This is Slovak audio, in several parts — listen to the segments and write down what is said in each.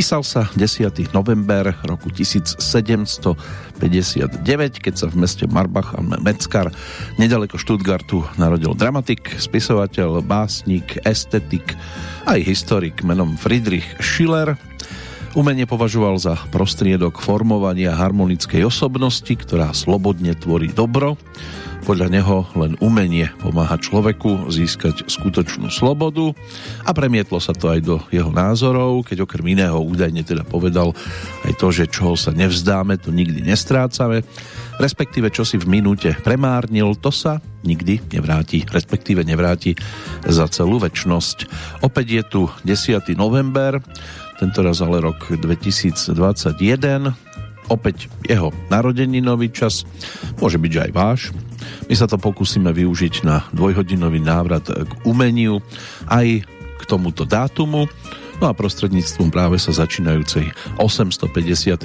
Písal sa 10. november roku 1759, keď sa v meste Marbach a Metzgar nedaleko Stuttgartu narodil dramatik, spisovateľ, básnik, estetik aj historik menom Friedrich Schiller. Umenie považoval za prostriedok formovania harmonickej osobnosti, ktorá slobodne tvorí dobro podľa neho len umenie pomáha človeku získať skutočnú slobodu a premietlo sa to aj do jeho názorov, keď okrem iného údajne teda povedal aj to, že čoho sa nevzdáme, to nikdy nestrácame, respektíve čo si v minúte premárnil, to sa nikdy nevráti, respektíve nevráti za celú väčnosť. Opäť je tu 10. november, tentoraz ale rok 2021, opäť jeho narodeninový čas, môže byť, že aj váš, my sa to pokúsime využiť na dvojhodinový návrat k umeniu aj k tomuto dátumu. No a prostredníctvom práve sa začínajúcej 857.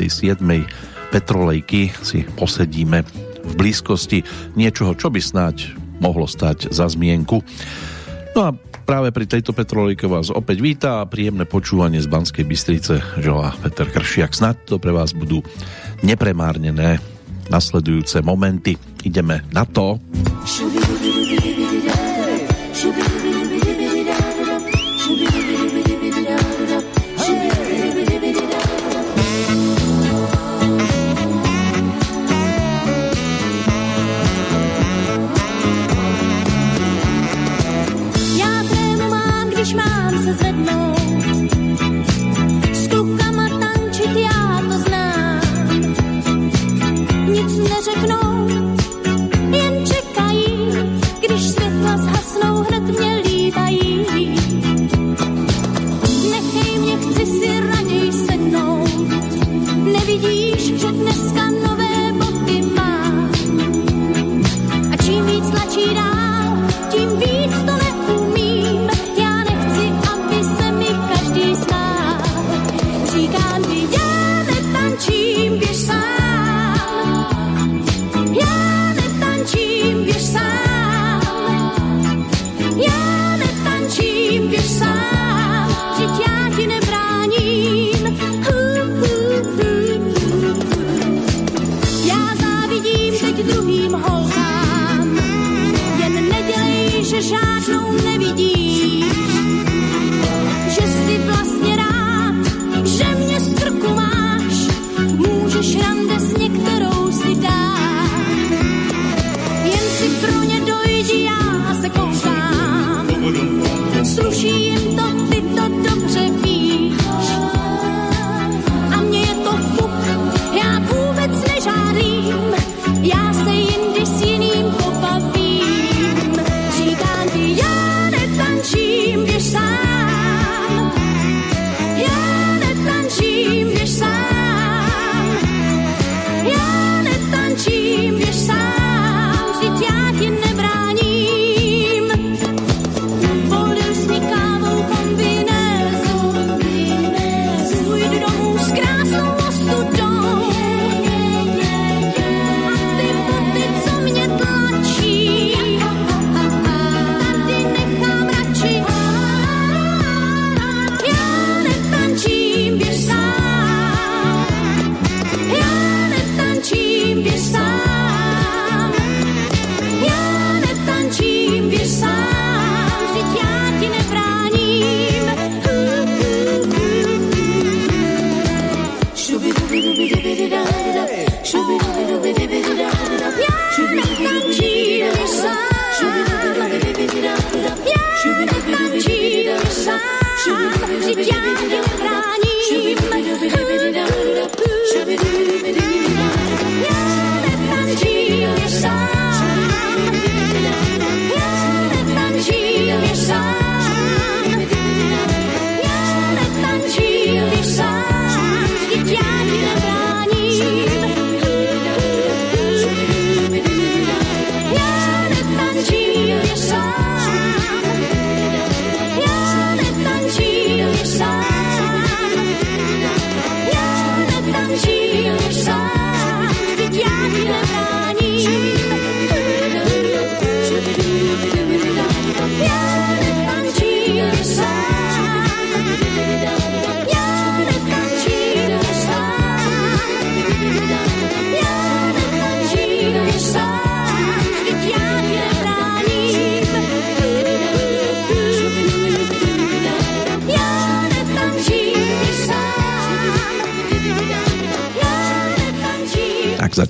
Petrolejky si posedíme v blízkosti niečoho, čo by snáď mohlo stať za zmienku. No a práve pri tejto Petrolejke vás opäť víta a príjemné počúvanie z Banskej Bystrice želá Peter Kršiak. Snad to pre vás budú nepremárnené nasledujúce momenty. Ideme na to. że knął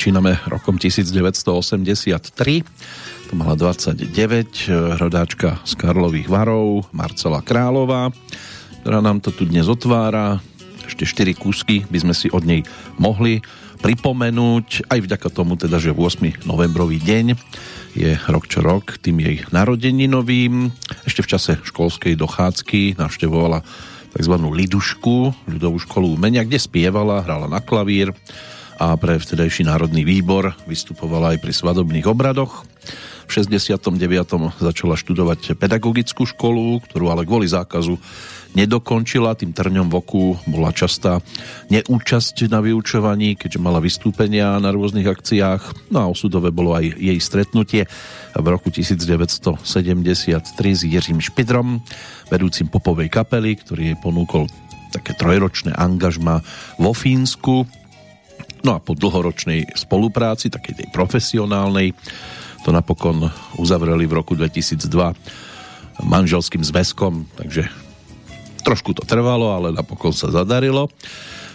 Začíname rokom 1983. To mala 29, rodáčka z Karlových varov, Marcela Králová, ktorá nám to tu dnes otvára. Ešte 4 kúsky by sme si od nej mohli pripomenúť, aj vďaka tomu teda, že 8. novembrový deň je rok čo rok tým jej narodeninovým. Ešte v čase školskej dochádzky navštevovala tzv. lidušku, ľudovú školu umenia, kde spievala, hrala na klavír, a pre vtedajší Národný výbor vystupovala aj pri svadobných obradoch. V 69. začala študovať pedagogickú školu, ktorú ale kvôli zákazu nedokončila. Tým trňom v oku bola častá neúčasť na vyučovaní, keďže mala vystúpenia na rôznych akciách. No a osudové bolo aj jej stretnutie v roku 1973 s Jiřím Špidrom, vedúcim popovej kapely, ktorý jej ponúkol také trojročné angažma vo Fínsku No a po dlhoročnej spolupráci, takej tej profesionálnej, to napokon uzavreli v roku 2002 manželským zväzkom, takže trošku to trvalo, ale napokon sa zadarilo.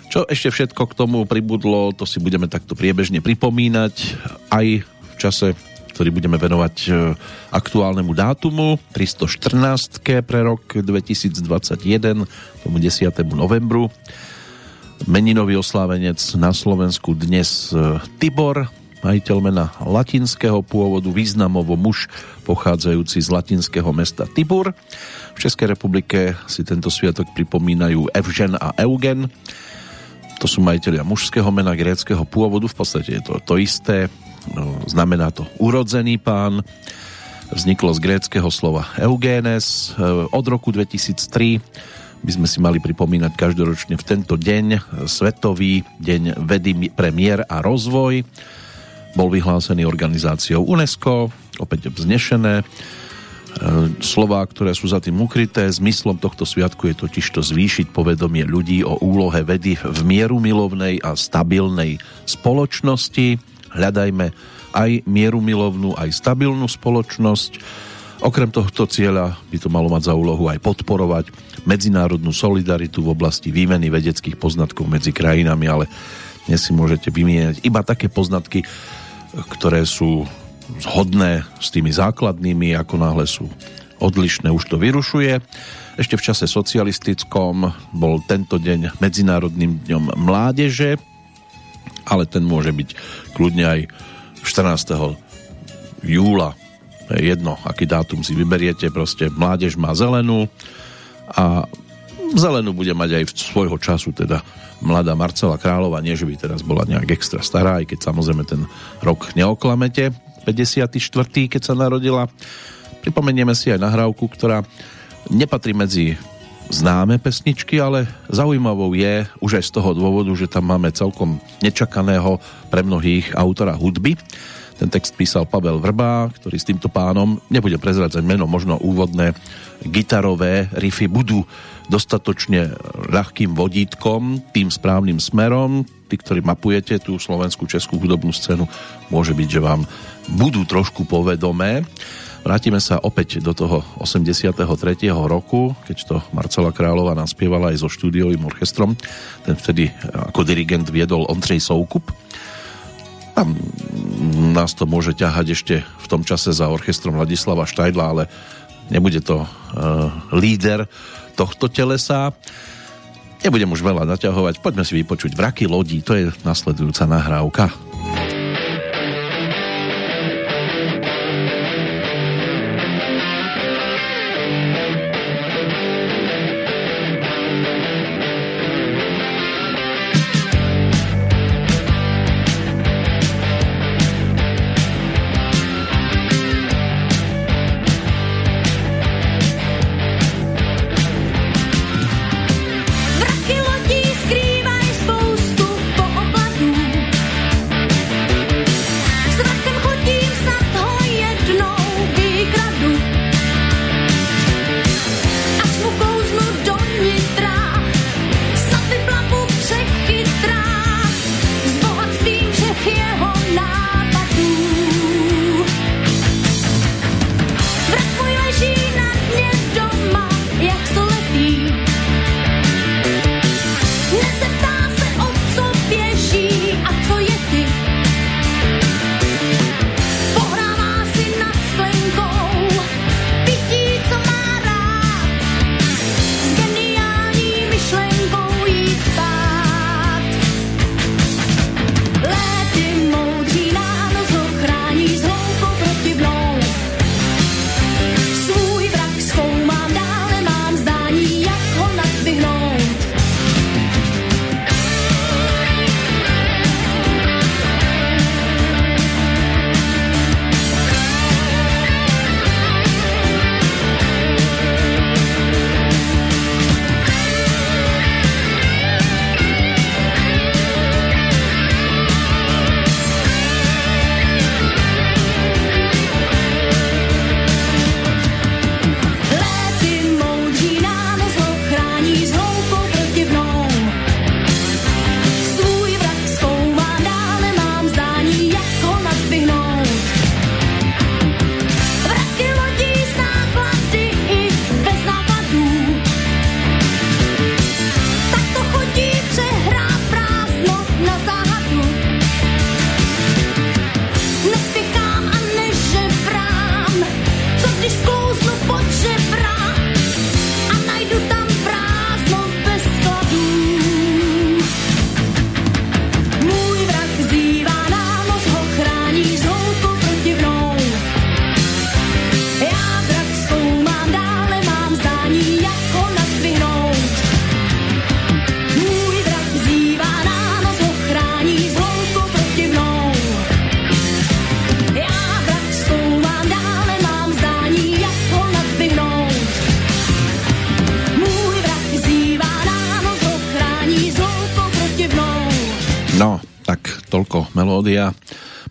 Čo ešte všetko k tomu pribudlo, to si budeme takto priebežne pripomínať aj v čase, ktorý budeme venovať e, aktuálnemu dátumu 314 pre rok 2021, tomu 10. novembru meninový oslávenec na Slovensku dnes e, Tibor, majiteľ mena latinského pôvodu, významovo muž pochádzajúci z latinského mesta Tibur. V Českej republike si tento sviatok pripomínajú Evžen a Eugen. To sú majiteľia mužského mena gréckého pôvodu, v podstate je to to isté. No, znamená to urodzený pán. Vzniklo z gréckého slova Eugenes. E, od roku 2003 by sme si mali pripomínať každoročne v tento deň, Svetový deň vedy pre mier a rozvoj. Bol vyhlásený organizáciou UNESCO, opäť vznešené. E, slová, ktoré sú za tým ukryté, zmyslom tohto sviatku je totiž to zvýšiť povedomie ľudí o úlohe vedy v mieru milovnej a stabilnej spoločnosti. Hľadajme aj mieru milovnú, aj stabilnú spoločnosť. Okrem tohto cieľa by to malo mať za úlohu aj podporovať medzinárodnú solidaritu v oblasti výmeny vedeckých poznatkov medzi krajinami, ale dnes si môžete vymieňať iba také poznatky, ktoré sú zhodné s tými základnými, ako náhle sú odlišné, už to vyrušuje. Ešte v čase socialistickom bol tento deň Medzinárodným dňom mládeže, ale ten môže byť kľudne aj 14. júla. Jedno, aký dátum si vyberiete, proste mládež má zelenú, a zelenú bude mať aj v svojho času teda mladá Marcela Kráľová, nie že by teraz bola nejak extra stará, aj keď samozrejme ten rok neoklamete, 54. keď sa narodila. Pripomenieme si aj nahrávku, ktorá nepatrí medzi známe pesničky, ale zaujímavou je už aj z toho dôvodu, že tam máme celkom nečakaného pre mnohých autora hudby. Ten text písal Pavel Vrba, ktorý s týmto pánom, nebude prezradzať meno, možno úvodné gitarové riffy budú dostatočne ľahkým vodítkom, tým správnym smerom. Tí, ktorí mapujete tú slovenskú českú hudobnú scénu, môže byť, že vám budú trošku povedomé. Vrátime sa opäť do toho 83. roku, keď to Marcela Kráľová naspievala aj so štúdiovým orchestrom. Ten vtedy ako dirigent viedol Ondřej Soukup. Tam nás to môže ťahať ešte v tom čase za orchestrom Ladislava Štajdla, ale nebude to uh, líder tohto telesa. Nebudem už veľa naťahovať, poďme si vypočuť Vraky lodí, to je nasledujúca nahrávka.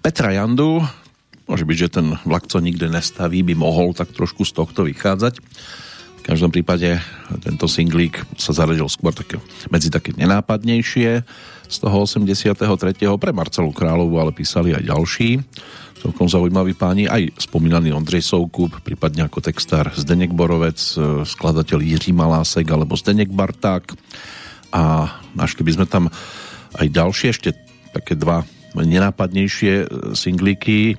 Petra Jandu. Môže byť, že ten vlak, co nikde nestaví, by mohol tak trošku z tohto vychádzať. V každom prípade tento singlík sa zaradil skôr také, medzi také nenápadnejšie z toho 83. pre Marcelu Královu, ale písali aj ďalší. Celkom zaujímaví páni, aj spomínaný Ondrej Soukup, prípadne ako textár Zdenek Borovec, skladateľ Jiří Malásek alebo Zdenek Barták. A našli by sme tam aj ďalšie, ešte také dva nenápadnejšie singlíky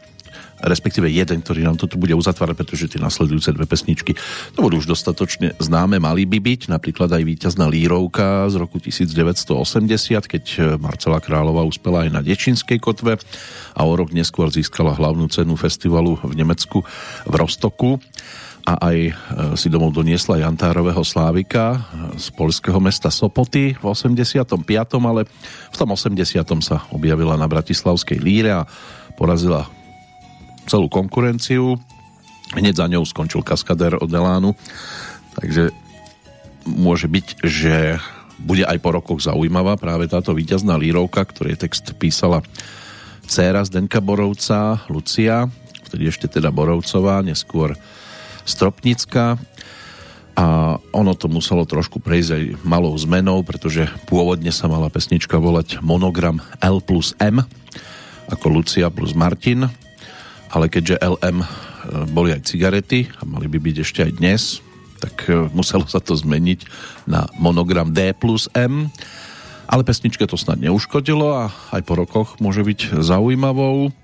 respektíve jeden, ktorý nám to tu bude uzatvárať, pretože tie nasledujúce dve pesničky to budú už dostatočne známe, mali by byť, napríklad aj víťazná Lírovka z roku 1980, keď Marcela Králová uspela aj na Dečinskej kotve a o rok neskôr získala hlavnú cenu festivalu v Nemecku v Rostoku a aj e, si domov doniesla Jantárového Slávika z polského mesta Sopoty v 85. ale v tom 80. sa objavila na Bratislavskej líre a porazila celú konkurenciu. Hneď za ňou skončil kaskader od Elánu, takže môže byť, že bude aj po rokoch zaujímavá práve táto víťazná lírovka, ktorý text písala dcéra Zdenka Borovca, Lucia, vtedy ešte teda Borovcová, neskôr Stropnická a ono to muselo trošku prejsť aj malou zmenou, pretože pôvodne sa mala pesnička volať Monogram L plus M ako Lucia plus Martin ale keďže LM e, boli aj cigarety a mali by byť ešte aj dnes, tak e, muselo sa to zmeniť na monogram D plus M. Ale pesničke to snad neuškodilo a aj po rokoch môže byť zaujímavou.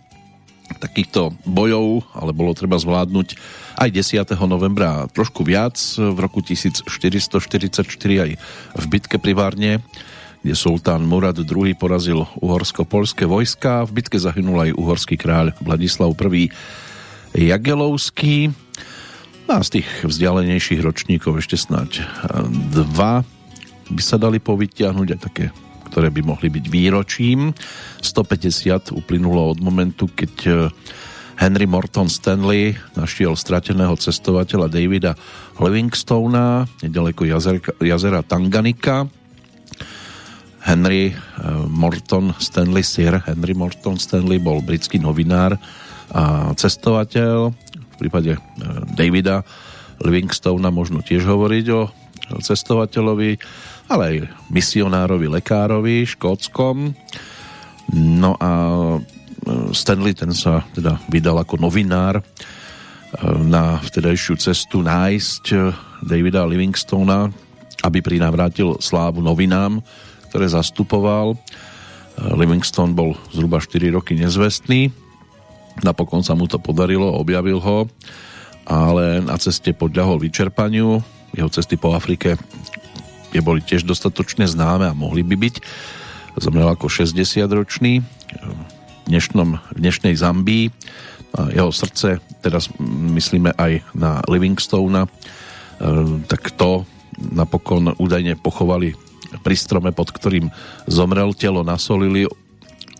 Takýchto bojov, ale bolo treba zvládnuť aj 10. novembra trošku viac, v roku 1444 aj v bitke pri Várne kde sultán Murad II porazil uhorsko-polské vojska. V bitke zahynul aj uhorský kráľ Vladislav I. Jagelovský. No a z tých vzdialenejších ročníkov ešte snáď dva by sa dali povytiahnuť aj také ktoré by mohli byť výročím. 150 uplynulo od momentu, keď e, Henry Morton Stanley našiel strateného cestovateľa Davida Livingstona nedaleko jazera, jazera Tanganika Henry eh, Morton Stanley Sir Henry Morton Stanley bol britský novinár a cestovateľ. V prípade eh, Davida Livingstona možno tiež hovoriť o cestovateľovi ale aj misionárovi, lekárovi škótskom no a eh, Stanley ten sa teda vydal ako novinár na vtedajšiu cestu nájsť Davida Livingstona aby prinavrátil slávu novinám ktoré zastupoval. E, Livingston bol zhruba 4 roky nezvestný. Napokon sa mu to podarilo, objavil ho, ale na ceste podľahol vyčerpaniu. Jeho cesty po Afrike je boli tiež dostatočne známe a mohli by byť. Zomrel ako 60-ročný v, dnešnom, v dnešnej Zambii. Jeho srdce, teraz myslíme aj na Livingstona, e, tak to napokon údajne pochovali pri strome, pod ktorým zomrel, telo nasolili,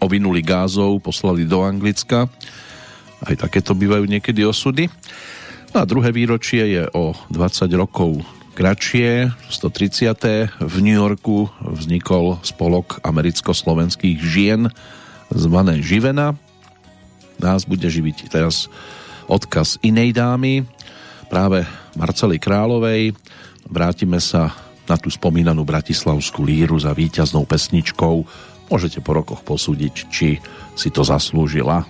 ovinuli gázov, poslali do Anglicka. Aj takéto bývajú niekedy osudy. No a druhé výročie je o 20 rokov kratšie. 130. v New Yorku vznikol spolok americko-slovenských žien zvané Živena. Nás bude živiť teraz odkaz inej dámy, práve Marcely Královej. Vrátime sa na tú spomínanú bratislavskú líru za víťaznou pesničkou. Môžete po rokoch posúdiť, či si to zaslúžila.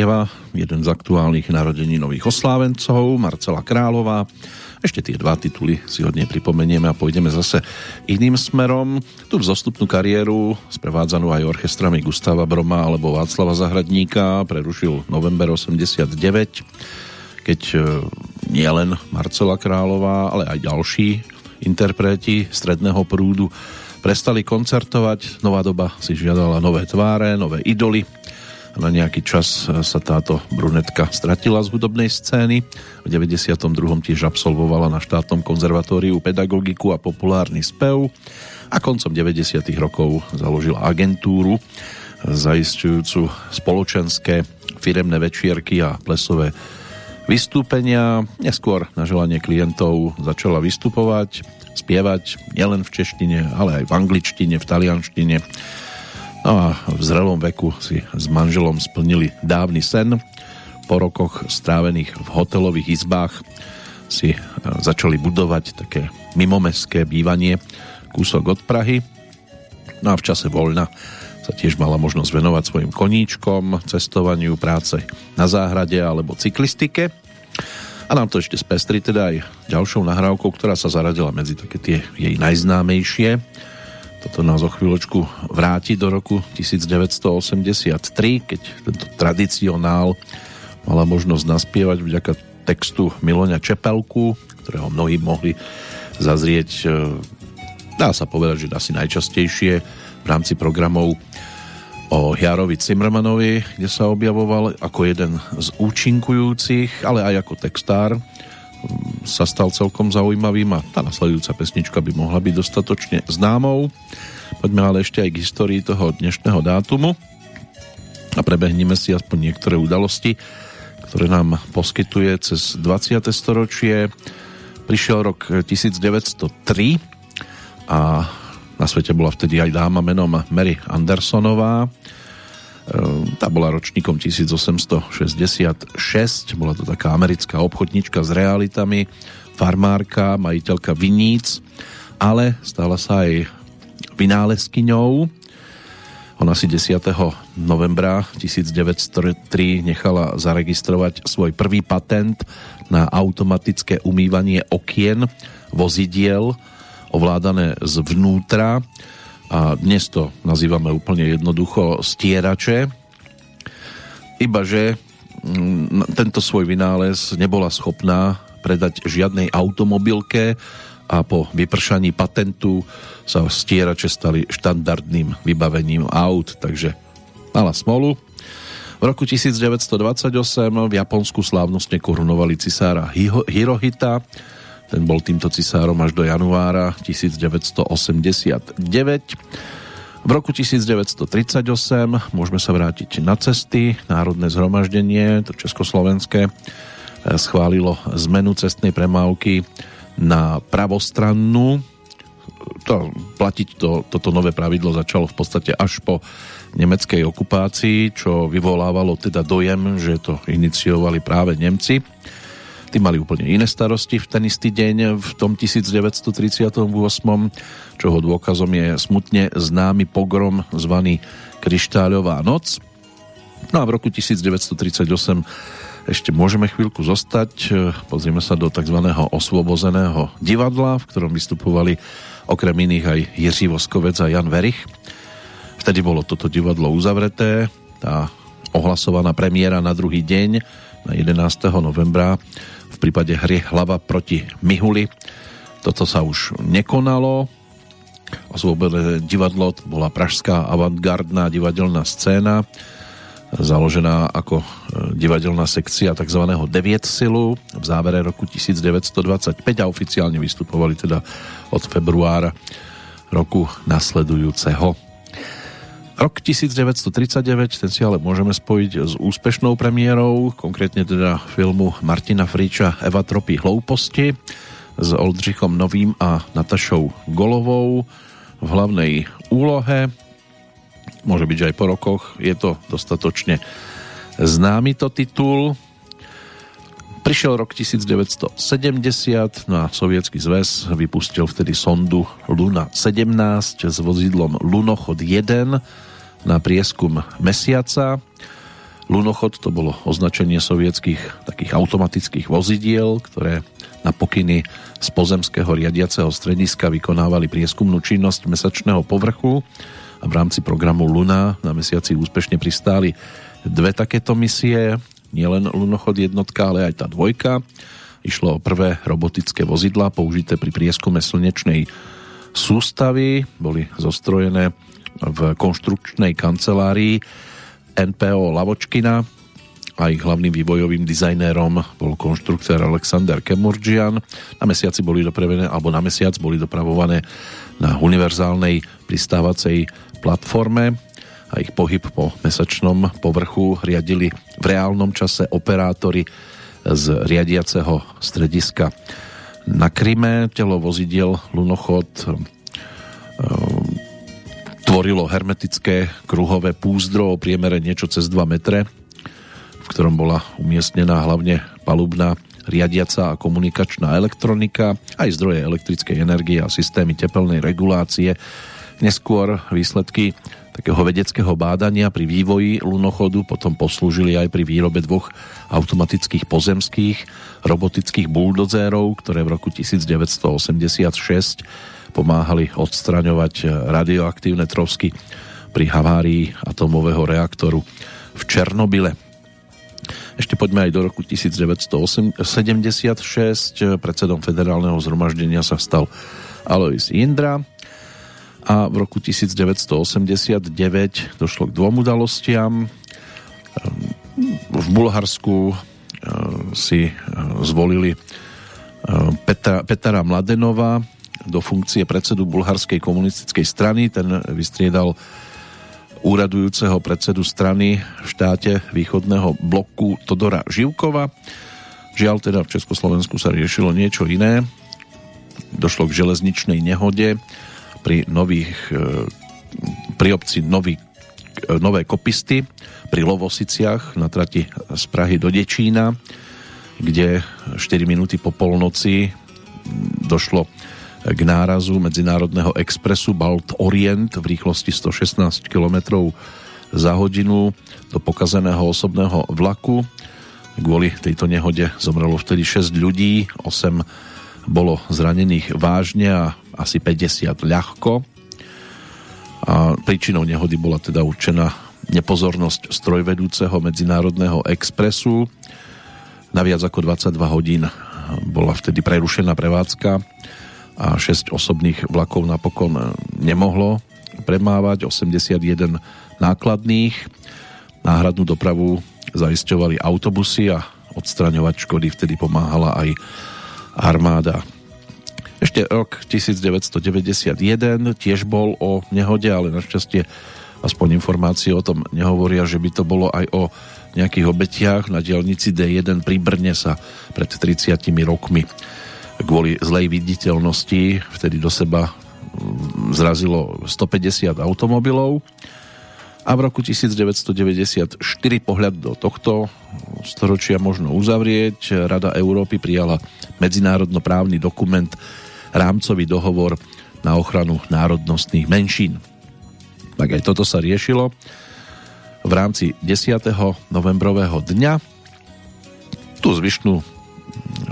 Spieva jeden z aktuálnych narodení nových oslávencov, Marcela Králová. Ešte tie dva tituly si hodne pripomenieme a pôjdeme zase iným smerom. Tu v zostupnú kariéru, sprevádzanú aj orchestrami Gustava Broma alebo Václava Zahradníka, prerušil november 89, keď e, nielen Marcela Králová, ale aj ďalší interpreti stredného prúdu prestali koncertovať. Nová doba si žiadala nové tváre, nové idoly na nejaký čas sa táto brunetka stratila z hudobnej scény. V 92. tiež absolvovala na štátnom konzervatóriu pedagogiku a populárny spev a koncom 90. rokov založila agentúru zaistujúcu spoločenské firemné večierky a plesové vystúpenia. Neskôr na želanie klientov začala vystupovať, spievať nielen v češtine, ale aj v angličtine, v talianštine No a v zrelom veku si s manželom splnili dávny sen. Po rokoch strávených v hotelových izbách si e, začali budovať také mimomestské bývanie kúsok od Prahy. No a v čase voľna sa tiež mala možnosť venovať svojim koníčkom, cestovaniu, práce na záhrade alebo cyklistike. A nám to ešte spestri teda aj ďalšou nahrávkou, ktorá sa zaradila medzi také tie jej najznámejšie toto nás o chvíľočku vráti do roku 1983, keď tento tradicionál mala možnosť naspievať vďaka textu Miloňa Čepelku, ktorého mnohí mohli zazrieť, e, dá sa povedať, že asi najčastejšie v rámci programov o Jarovi Cimrmanovi, kde sa objavoval ako jeden z účinkujúcich, ale aj ako textár sa stal celkom zaujímavým a tá nasledujúca pesnička by mohla byť dostatočne známou. Poďme ale ešte aj k histórii toho dnešného dátumu a prebehneme si aspoň niektoré udalosti, ktoré nám poskytuje cez 20. storočie. Prišiel rok 1903 a na svete bola vtedy aj dáma menom Mary Andersonová, tá bola ročníkom 1866, bola to taká americká obchodnička s realitami, farmárka, majiteľka viníc, ale stala sa aj vynálezkyňou. Ona si 10. novembra 1903 nechala zaregistrovať svoj prvý patent na automatické umývanie okien vozidiel ovládané zvnútra a dnes to nazývame úplne jednoducho stierače, ibaže mm, tento svoj vynález nebola schopná predať žiadnej automobilke a po vypršaní patentu sa stierače stali štandardným vybavením aut, takže mala smolu. V roku 1928 v Japonsku slávnostne korunovali cisára Hirohita, ten bol týmto cisárom až do januára 1989. V roku 1938 môžeme sa vrátiť na cesty. Národné zhromaždenie, to československé, eh, schválilo zmenu cestnej premávky na pravostrannú. To, platiť to, toto nové pravidlo začalo v podstate až po nemeckej okupácii, čo vyvolávalo teda dojem, že to iniciovali práve Nemci. Tí mali úplne iné starosti v ten istý deň v tom 1938, čoho dôkazom je smutne známy pogrom zvaný Kryštáľová noc. No a v roku 1938 ešte môžeme chvíľku zostať. Pozrieme sa do tzv. osvobozeného divadla, v ktorom vystupovali okrem iných aj Jiří Voskovec a Jan Verich. Vtedy bolo toto divadlo uzavreté. Tá ohlasovaná premiéra na druhý deň, na 11. novembra, prípade hry Hlava proti Mihuli. Toto sa už nekonalo. Osvobodené divadlo bola pražská avantgardná divadelná scéna, založená ako e, divadelná sekcia tzv. 9 silu v závere roku 1925 a oficiálne vystupovali teda od februára roku nasledujúceho. Rok 1939, ten si ale môžeme spojiť s úspešnou premiérou, konkrétne teda filmu Martina Friča Eva tropí hlouposti s Oldřichom Novým a Natašou Golovou v hlavnej úlohe. Môže byť, že aj po rokoch je to dostatočne známy to titul. Prišiel rok 1970, no a Sovietský zväz vypustil vtedy sondu Luna 17 s vozidlom Lunochod 1, na prieskum mesiaca. Lunochod to bolo označenie sovietských takých automatických vozidiel, ktoré na pokyny z pozemského riadiaceho strediska vykonávali prieskumnú činnosť mesačného povrchu a v rámci programu Luna na mesiaci úspešne pristáli dve takéto misie, nielen Lunochod jednotka, ale aj tá dvojka. Išlo o prvé robotické vozidla použité pri prieskume slnečnej sústavy, boli zostrojené v konštrukčnej kancelárii NPO Lavočkina a ich hlavným vývojovým dizajnérom bol konštruktor Alexander Kemurgian. Na mesiaci boli dopravené, alebo na mesiac boli dopravované na univerzálnej pristávacej platforme a ich pohyb po mesačnom povrchu riadili v reálnom čase operátori z riadiaceho strediska na Kryme. Telo vozidiel Lunochod tvorilo hermetické kruhové púzdro o priemere niečo cez 2 metre, v ktorom bola umiestnená hlavne palubná riadiaca a komunikačná elektronika, aj zdroje elektrickej energie a systémy tepelnej regulácie. Neskôr výsledky takého vedeckého bádania pri vývoji lunochodu potom poslúžili aj pri výrobe dvoch automatických pozemských robotických buldozérov, ktoré v roku 1986 pomáhali odstraňovať radioaktívne trosky pri havárii atomového reaktoru v Černobyle. Ešte poďme aj do roku 1976. Predsedom federálneho zhromaždenia sa stal Alois Indra a v roku 1989 došlo k dvom udalostiam. V Bulharsku eh, si eh, zvolili eh, Petra, Petra Mladenova do funkcie predsedu bulharskej komunistickej strany. Ten vystriedal úradujúceho predsedu strany v štáte východného bloku Todora Živkova. Žiaľ teda v Československu sa riešilo niečo iné. Došlo k železničnej nehode pri nových e, pri obci Nový, e, Nové Kopisty pri Lovosiciach na trati z Prahy do Dečína, kde 4 minúty po polnoci došlo k nárazu medzinárodného expresu Balt Orient v rýchlosti 116 km za hodinu do pokazeného osobného vlaku. Kvôli tejto nehode zomrelo vtedy 6 ľudí, 8 bolo zranených vážne a asi 50 ľahko. A príčinou nehody bola teda určená nepozornosť strojvedúceho medzinárodného expresu. Na viac ako 22 hodín bola vtedy prerušená prevádzka a 6 osobných vlakov napokon nemohlo premávať, 81 nákladných. Náhradnú dopravu zaisťovali autobusy a odstraňovať škody vtedy pomáhala aj armáda. Ešte rok 1991 tiež bol o nehode, ale našťastie aspoň informácie o tom nehovoria, že by to bolo aj o nejakých obetiach. Na dielnici D1 pri Brne sa pred 30 rokmi kvôli zlej viditeľnosti vtedy do seba mm, zrazilo 150 automobilov a v roku 1994 pohľad do tohto storočia možno uzavrieť. Rada Európy prijala medzinárodnoprávny dokument rámcový dohovor na ochranu národnostných menšín. Tak aj toto sa riešilo v rámci 10. novembrového dňa. Tu zvyšnú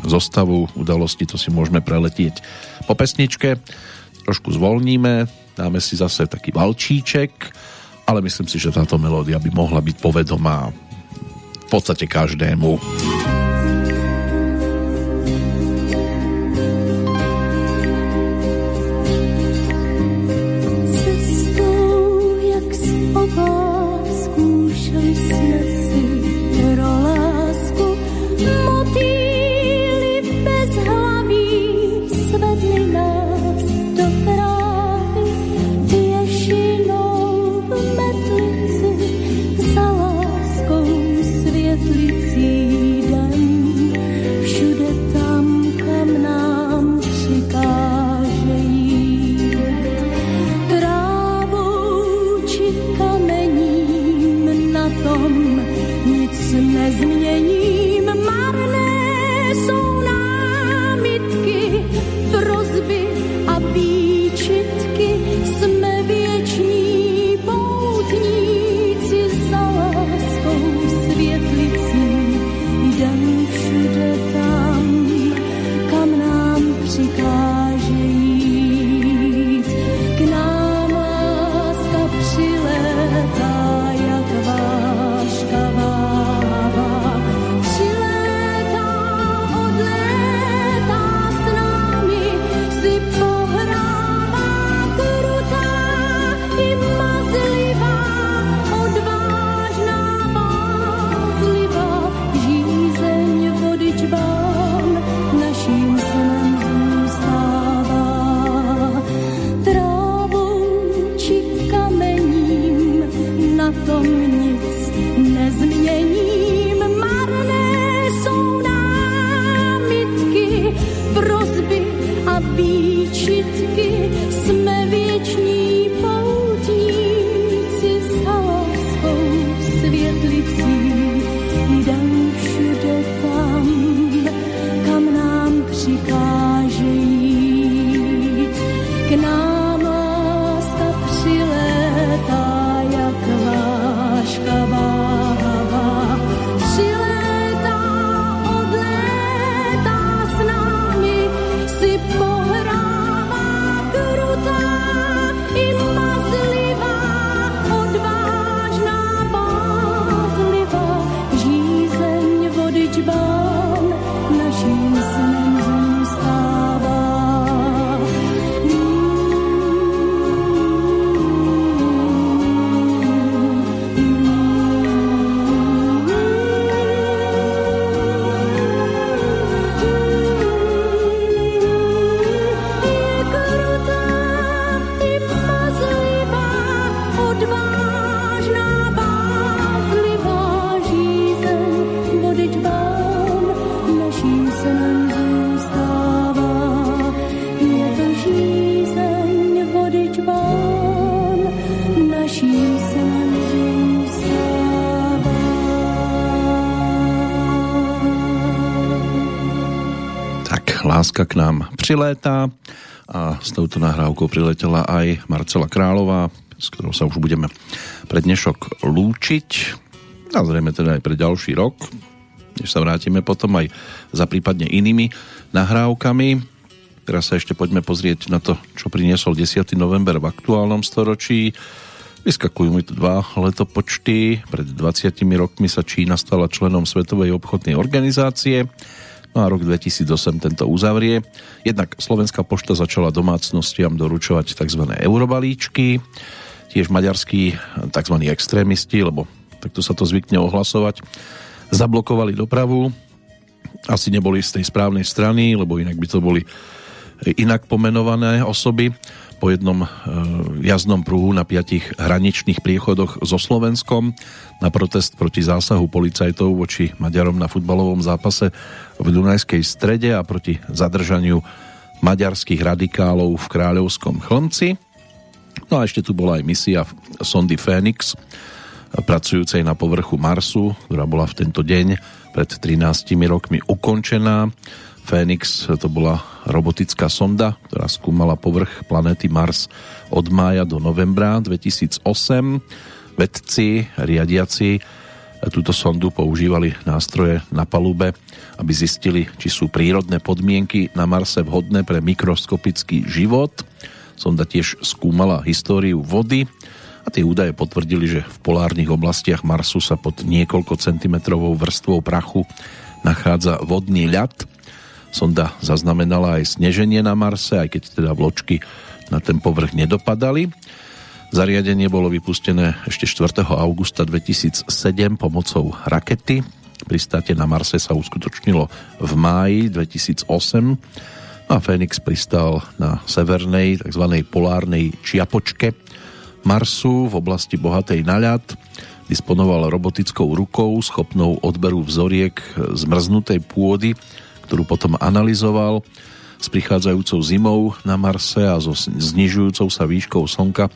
zostavu udalosti, to si môžeme preletieť po pesničke. Trošku zvolníme, dáme si zase taký valčíček, ale myslím si, že táto melódia by mohla byť povedomá v podstate každému. Láska k nám prilétá a s touto nahrávkou priletela aj Marcela Králová, s ktorou sa už budeme pre dnešok lúčiť a zrejme teda aj pre ďalší rok, než sa vrátime potom aj za prípadne inými nahrávkami. Teraz sa ešte poďme pozrieť na to, čo priniesol 10. november v aktuálnom storočí. Vyskakujú mi tu dva letopočty. Pred 20 rokmi sa Čína stala členom Svetovej obchodnej organizácie. No a rok 2008 tento uzavrie. Jednak Slovenská pošta začala domácnostiam doručovať tzv. eurobalíčky, tiež maďarskí tzv. extrémisti, lebo takto sa to zvykne ohlasovať, zablokovali dopravu, asi neboli z tej správnej strany, lebo inak by to boli inak pomenované osoby po jednom e, jazdnom pruhu na piatich hraničných priechodoch so Slovenskom na protest proti zásahu policajtov voči Maďarom na futbalovom zápase v Dunajskej strede a proti zadržaniu maďarských radikálov v Kráľovskom chlmci. No a ešte tu bola aj misia sondy Phoenix, pracujúcej na povrchu Marsu, ktorá bola v tento deň pred 13 rokmi ukončená. Phoenix to bola robotická sonda, ktorá skúmala povrch planéty Mars od mája do novembra 2008. Vedci, riadiaci túto sondu používali nástroje na palube, aby zistili, či sú prírodné podmienky na Marse vhodné pre mikroskopický život. Sonda tiež skúmala históriu vody a tie údaje potvrdili, že v polárnych oblastiach Marsu sa pod niekoľko centimetrovou vrstvou prachu nachádza vodný ľad Sonda zaznamenala aj sneženie na Marse, aj keď teda vločky na ten povrch nedopadali. Zariadenie bolo vypustené ešte 4. augusta 2007 pomocou rakety. Pristáte na Marse sa uskutočnilo v máji 2008 a Fénix pristal na severnej tzv. polárnej čiapočke Marsu v oblasti bohatej na ľad. Disponoval robotickou rukou schopnou odberu vzoriek zmrznutej pôdy ktorú potom analyzoval s prichádzajúcou zimou na Marse a so znižujúcou sa výškou Slnka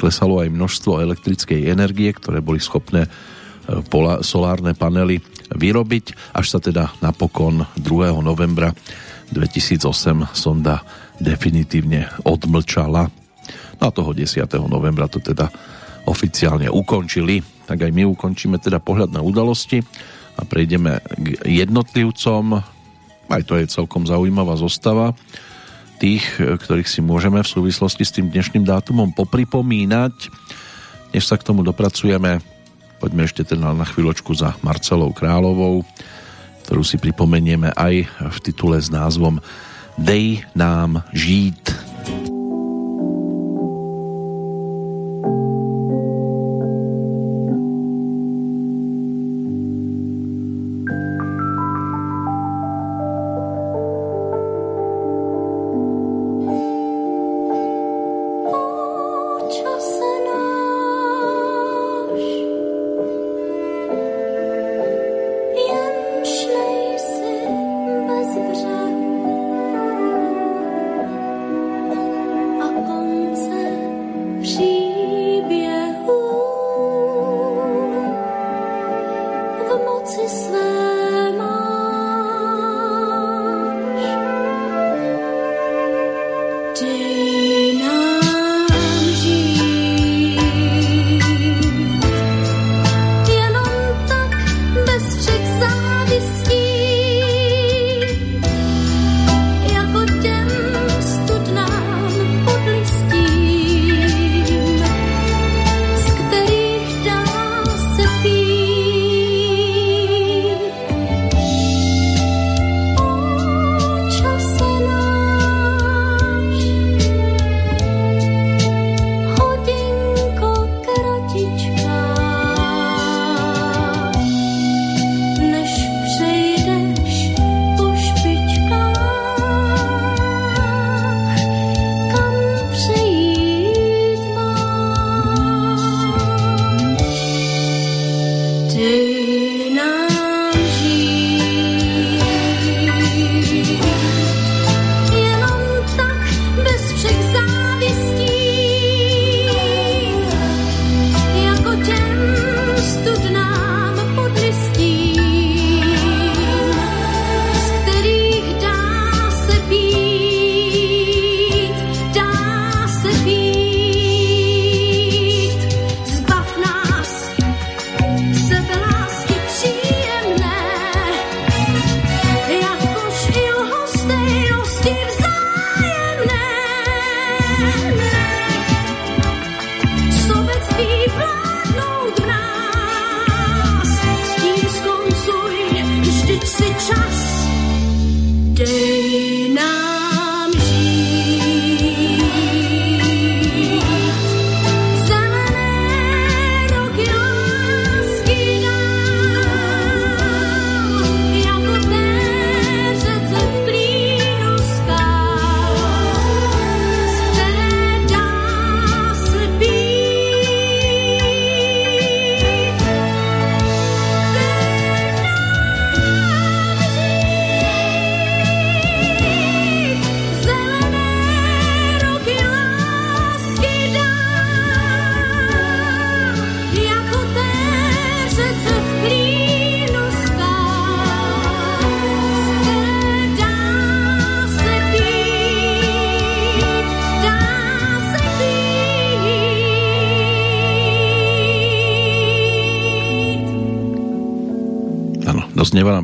klesalo aj množstvo elektrickej energie, ktoré boli schopné e, solárne panely vyrobiť, až sa teda napokon 2. novembra 2008 sonda definitívne odmlčala. No a toho 10. novembra to teda oficiálne ukončili. Tak aj my ukončíme teda pohľad na udalosti a prejdeme k jednotlivcom, aj to je celkom zaujímavá zostava tých, ktorých si môžeme v súvislosti s tým dnešným dátumom popripomínať. Než sa k tomu dopracujeme, poďme ešte teda na chvíľočku za Marcelou Královou, ktorú si pripomenieme aj v titule s názvom Dej nám žít. Dosnieva nám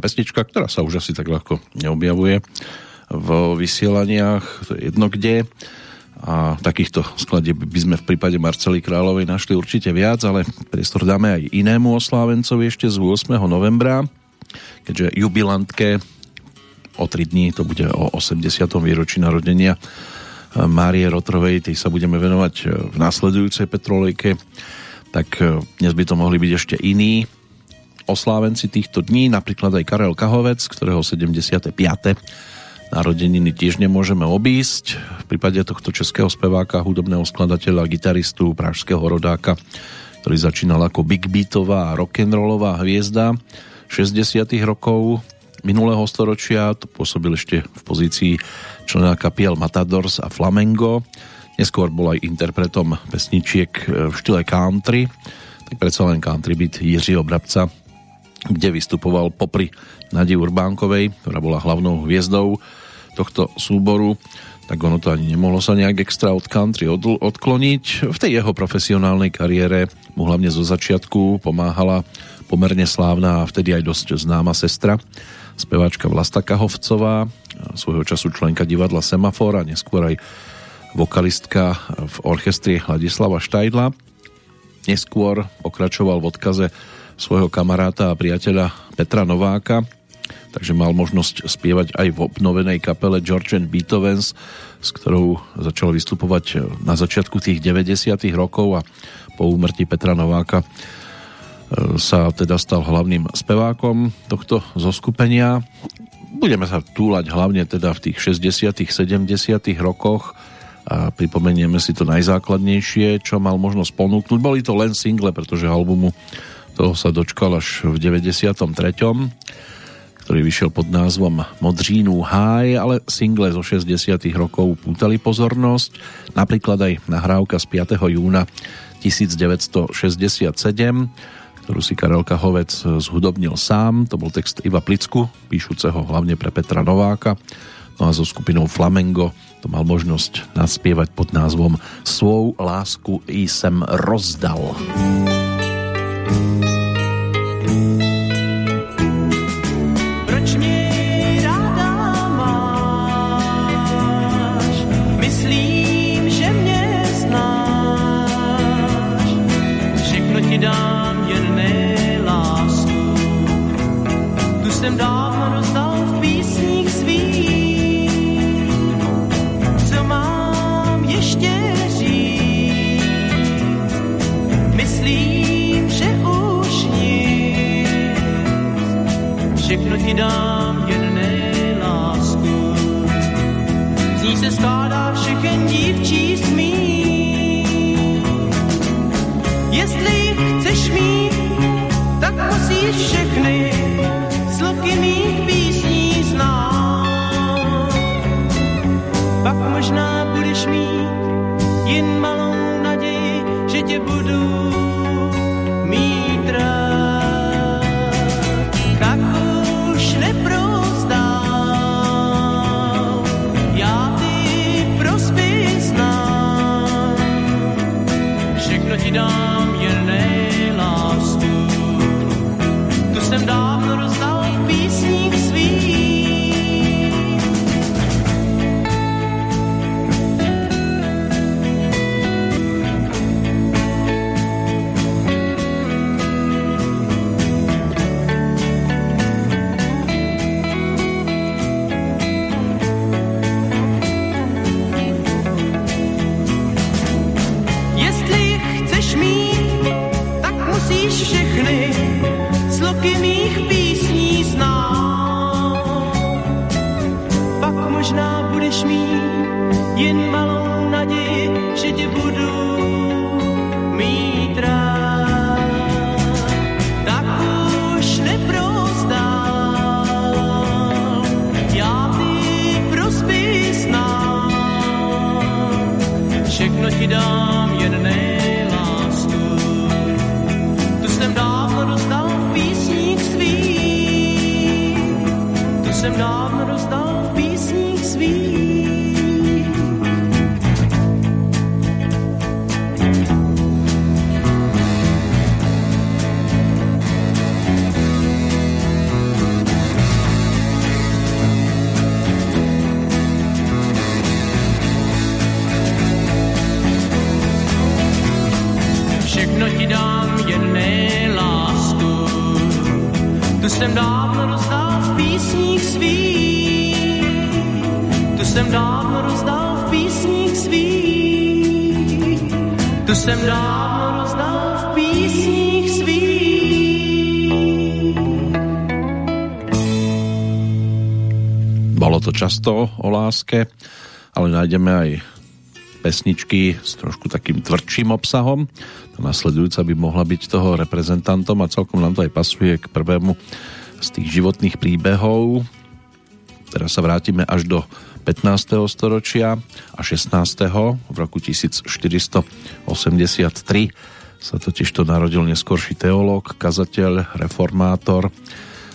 pesnička, ktorá sa už asi tak ľahko neobjavuje v vysielaniach, to je jedno kde. A takýchto skladieb by sme v prípade Marcely Kráľovej našli určite viac, ale priestor dáme aj inému oslávencovi ešte z 8. novembra, keďže jubilantke o 3 dní, to bude o 80. výročí narodenia Márie Rotrovej, tej sa budeme venovať v následujúcej Petrolejke, tak dnes by to mohli byť ešte iní oslávenci týchto dní, napríklad aj Karel Kahovec, ktorého 75. narodeniny tiež nemôžeme obísť. V prípade tohto českého speváka, hudobného skladateľa, gitaristu, pražského rodáka, ktorý začínal ako big beatová a rock'n'rollová hviezda 60. rokov minulého storočia, to pôsobil ešte v pozícii člena kapiel Matadors a Flamengo. Neskôr bol aj interpretom pesničiek v štýle country, tak predsa len country beat Jiřího Brabca kde vystupoval popri Nadi Urbánkovej, ktorá bola hlavnou hviezdou tohto súboru, tak ono to ani nemohlo sa nejak extra od country od, odkloniť. V tej jeho profesionálnej kariére mu hlavne zo začiatku pomáhala pomerne slávna a vtedy aj dosť známa sestra, speváčka Vlasta Kahovcová, svojho času členka divadla Semafor a neskôr aj vokalistka v orchestri Hladislava Štajdla. Neskôr pokračoval v odkaze svojho kamaráta a priateľa Petra Nováka, takže mal možnosť spievať aj v obnovenej kapele George and Beethovens, s ktorou začal vystupovať na začiatku tých 90 rokov a po úmrtí Petra Nováka e, sa teda stal hlavným spevákom tohto zoskupenia. Budeme sa túlať hlavne teda v tých 60 70 rokoch a pripomenieme si to najzákladnejšie, čo mal možnosť ponúknuť. Boli to len single, pretože albumu toho sa dočkal až v 93 ktorý vyšiel pod názvom Modřínu háj, ale single zo 60 rokov pútali pozornosť, napríklad aj nahrávka z 5. júna 1967, ktorú si Karel Kahovec zhudobnil sám, to bol text Iva Plicku, píšuceho hlavne pre Petra Nováka, no a so skupinou Flamengo to mal možnosť naspievať pod názvom Svou lásku i sem rozdal. ti často o láske, ale nájdeme aj pesničky s trošku takým tvrdším obsahom. Tá nasledujúca by mohla byť toho reprezentantom a celkom nám to aj pasuje k prvému z tých životných príbehov. Teraz sa vrátime až do 15. storočia a 16. v roku 1483 sa totiž to narodil neskorší teológ, kazateľ, reformátor,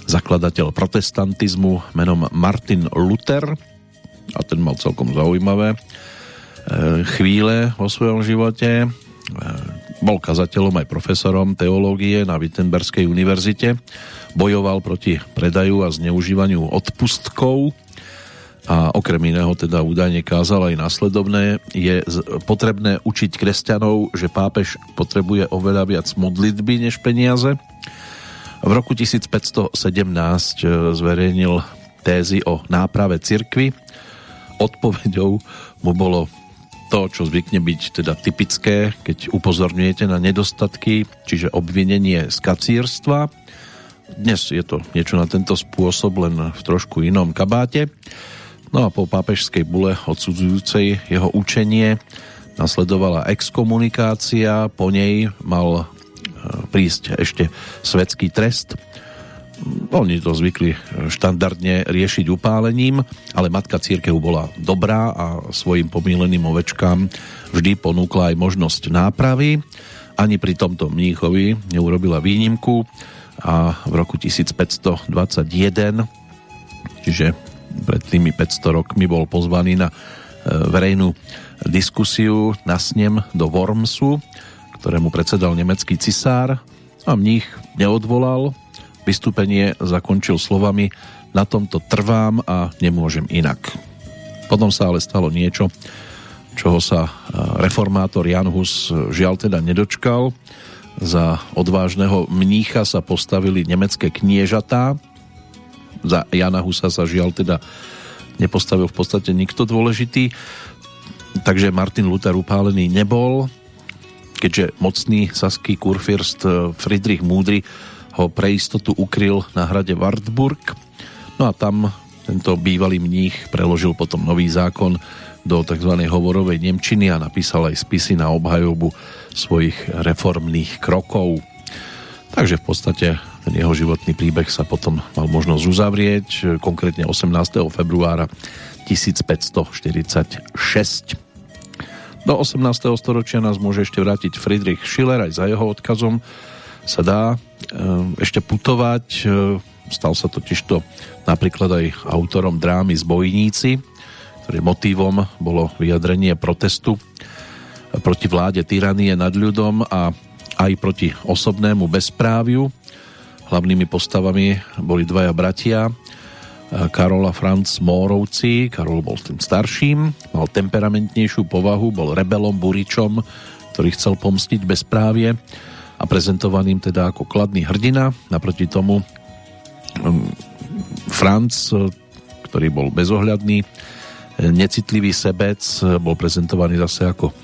zakladateľ protestantizmu menom Martin Luther a ten mal celkom zaujímavé E, chvíle vo svojom živote. E, bol kazateľom aj profesorom teológie na Wittenberskej univerzite. Bojoval proti predaju a zneužívaniu odpustkov a okrem iného teda údajne kázal aj následovné. Je potrebné učiť kresťanov, že pápež potrebuje oveľa viac modlitby než peniaze. V roku 1517 e, zverejnil tézy o náprave cirkvy. Odpoveďou mu bolo to, čo zvykne byť teda typické, keď upozorňujete na nedostatky, čiže obvinenie z kacírstva. Dnes je to niečo na tento spôsob, len v trošku inom kabáte. No a po pápežskej bule odsudzujúcej jeho učenie nasledovala exkomunikácia, po nej mal prísť ešte svetský trest – oni to zvykli štandardne riešiť upálením, ale matka církev bola dobrá a svojim pomíleným ovečkám vždy ponúkla aj možnosť nápravy. Ani pri tomto mníchovi neurobila výnimku a v roku 1521, čiže pred tými 500 rokmi bol pozvaný na e, verejnú diskusiu na snem do Wormsu, ktorému predsedal nemecký cisár a mních neodvolal, Vystúpenie zakončil slovami Na tomto trvám a nemôžem inak. Potom sa ale stalo niečo, čoho sa e, reformátor Jan Hus žiaľ teda nedočkal. Za odvážneho mnícha sa postavili nemecké kniežatá. Za Jana Husa sa žiaľ teda nepostavil v podstate nikto dôležitý. Takže Martin Luther upálený nebol, keďže mocný saský kurfürst Friedrich Múdry ho pre istotu ukryl na hrade Wartburg. No a tam tento bývalý mních preložil potom nový zákon do tzv. hovorovej Nemčiny a napísal aj spisy na obhajobu svojich reformných krokov. Takže v podstate ten jeho životný príbeh sa potom mal možnosť uzavrieť, konkrétne 18. februára 1546. Do 18. storočia nás môže ešte vrátiť Friedrich Schiller aj za jeho odkazom sa dá ehm, ešte putovať. Ehm, stal sa totižto napríklad aj autorom drámy Zbojníci, ktorý motívom bolo vyjadrenie protestu proti vláde tyranie nad ľudom a aj proti osobnému bezpráviu. Hlavnými postavami boli dvaja bratia, Karol a Franz Mórovci. Karol bol tým starším, mal temperamentnejšiu povahu, bol rebelom, buričom, ktorý chcel pomstiť bezprávie a prezentovaným teda ako kladný hrdina. Naproti tomu um, Franc, ktorý bol bezohľadný, necitlivý sebec, bol prezentovaný zase ako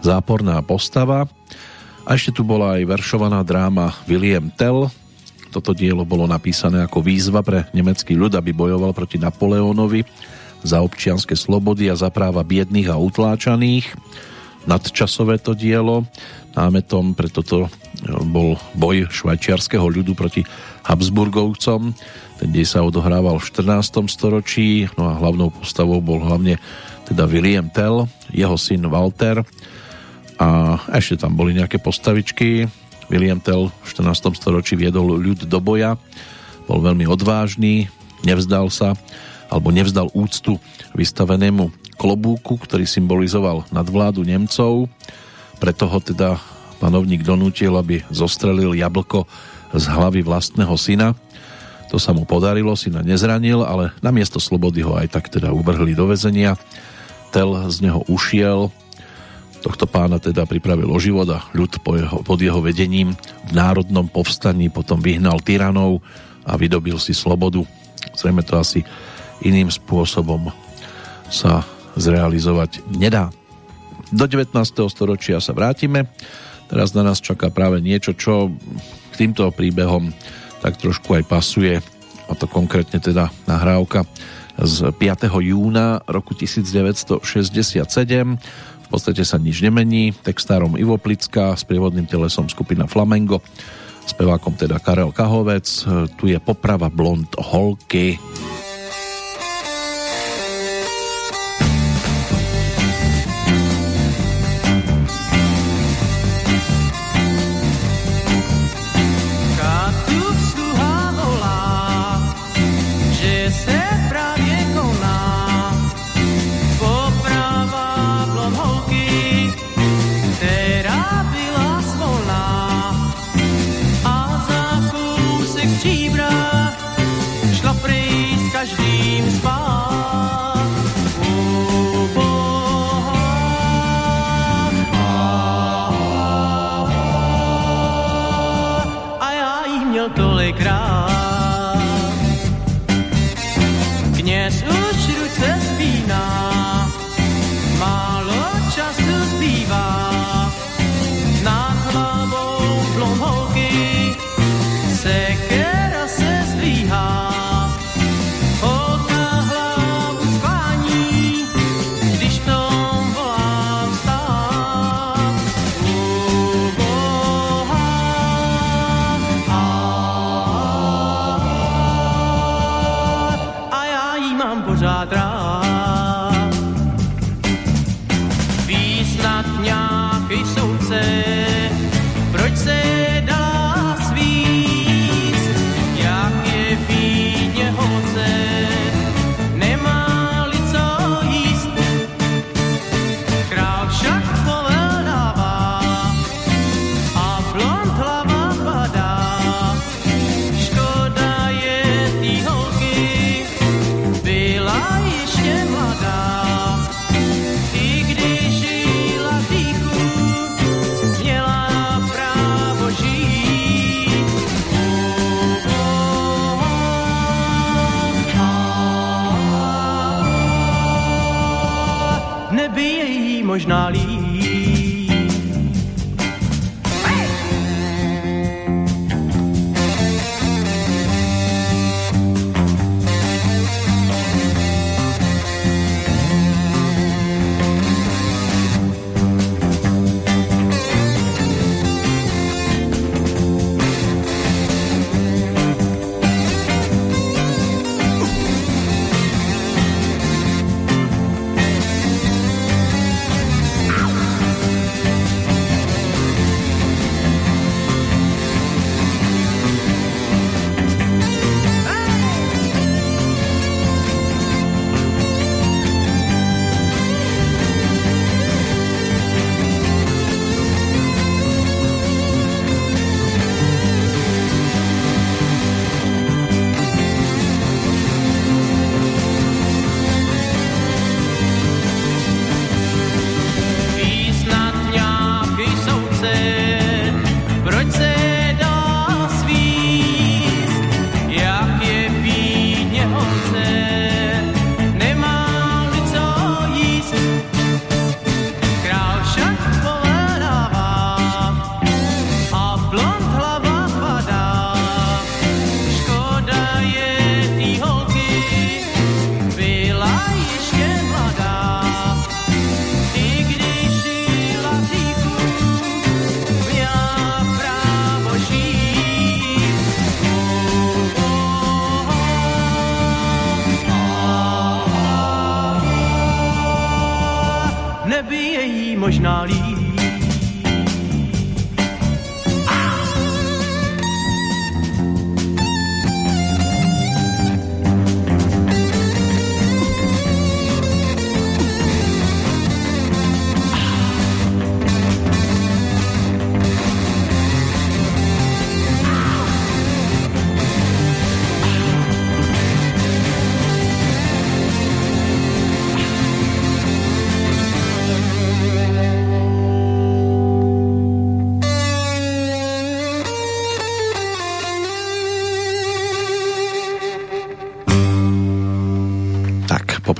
záporná postava. A ešte tu bola aj veršovaná dráma William Tell. Toto dielo bolo napísané ako výzva pre nemecký ľud, aby bojoval proti Napoleónovi za občianske slobody a za práva biedných a utláčaných. Nadčasové to dielo. Námetom pre toto bol boj švajčiarského ľudu proti Habsburgovcom. Ten dej sa odohrával v 14. storočí, no a hlavnou postavou bol hlavne teda William Tell, jeho syn Walter a ešte tam boli nejaké postavičky. William Tell v 14. storočí viedol ľud do boja, bol veľmi odvážny, nevzdal sa alebo nevzdal úctu vystavenému klobúku, ktorý symbolizoval nadvládu Nemcov. Preto ho teda panovník donútil, aby zostrelil jablko z hlavy vlastného syna. To sa mu podarilo, syna nezranil, ale namiesto slobody ho aj tak teda uvrhli do vezenia. Tel z neho ušiel, tohto pána teda pripravil o život a ľud po jeho, pod jeho vedením v národnom povstaní potom vyhnal tyranov a vydobil si slobodu. Zrejme to asi iným spôsobom sa zrealizovať nedá. Do 19. storočia sa vrátime. Teraz na nás čaká práve niečo, čo k týmto príbehom tak trošku aj pasuje. A to konkrétne teda nahrávka z 5. júna roku 1967. V podstate sa nič nemení. Textárom Ivo Plická, s prievodným telesom skupina Flamengo, spevákom teda Karel Kahovec. Tu je poprava Blond Holky.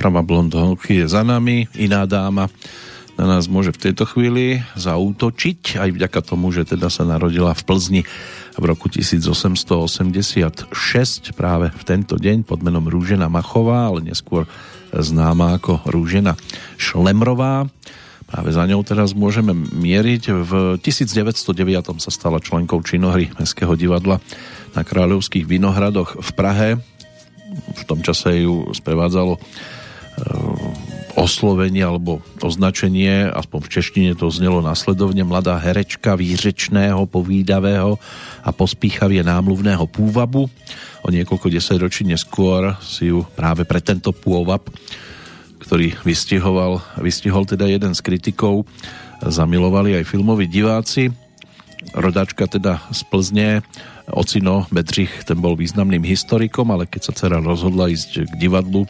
Oprava blondonky je za nami, iná dáma na nás môže v tejto chvíli zaútočiť, aj vďaka tomu, že teda sa narodila v Plzni v roku 1886, práve v tento deň pod menom Rúžena Machová, ale neskôr známa ako Rúžena Šlemrová. Práve za ňou teraz môžeme mieriť. V 1909 sa stala členkou činohry Mestského divadla na Kráľovských Vinohradoch v Prahe. V tom čase ju sprevádzalo oslovenie alebo označenie, aspoň v češtine to znelo nasledovne mladá herečka výřečného, povídavého a pospíchavie námluvného púvabu. O niekoľko desaťročí neskôr si ju práve pre tento pôvab, ktorý vystihoval, vystihol teda jeden z kritikov, zamilovali aj filmoví diváci. Rodačka teda z Plzne, Ocino Bedřich, ten bol významným historikom, ale keď sa dcera rozhodla ísť k divadlu,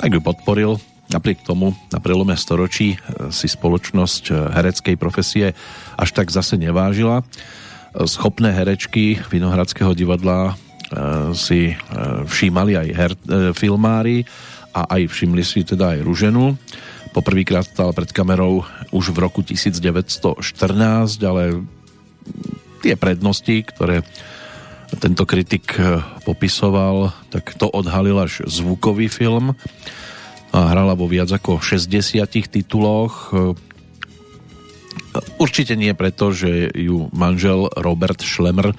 tak ju podporil Napriek tomu na prelome storočí e, si spoločnosť e, hereckej profesie až tak zase nevážila. E, schopné herečky Vinohradského divadla si všímali aj her, filmári a aj všimli si teda aj Ruženu. Poprvýkrát stala pred kamerou už v roku 1914, ale tie prednosti, ktoré tento kritik popisoval, tak to odhalil až zvukový film hrala vo viac ako 60 tituloch. Určite nie preto, že ju manžel Robert Schlemmer,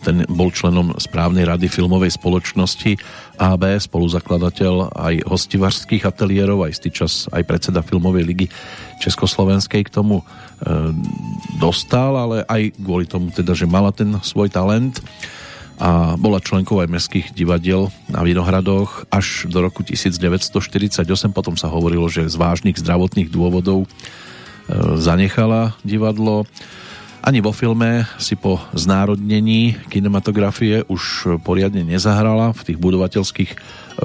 ten bol členom správnej rady filmovej spoločnosti AB, spoluzakladateľ aj hostivarských ateliérov, aj čas aj predseda filmovej ligy Československej k tomu e, dostal, ale aj kvôli tomu teda, že mala ten svoj talent a bola členkou aj mestských divadiel na Vinohradoch až do roku 1948. Potom sa hovorilo, že z vážnych zdravotných dôvodov e, zanechala divadlo. Ani vo filme si po znárodnení kinematografie už poriadne nezahrala. V tých budovateľských e,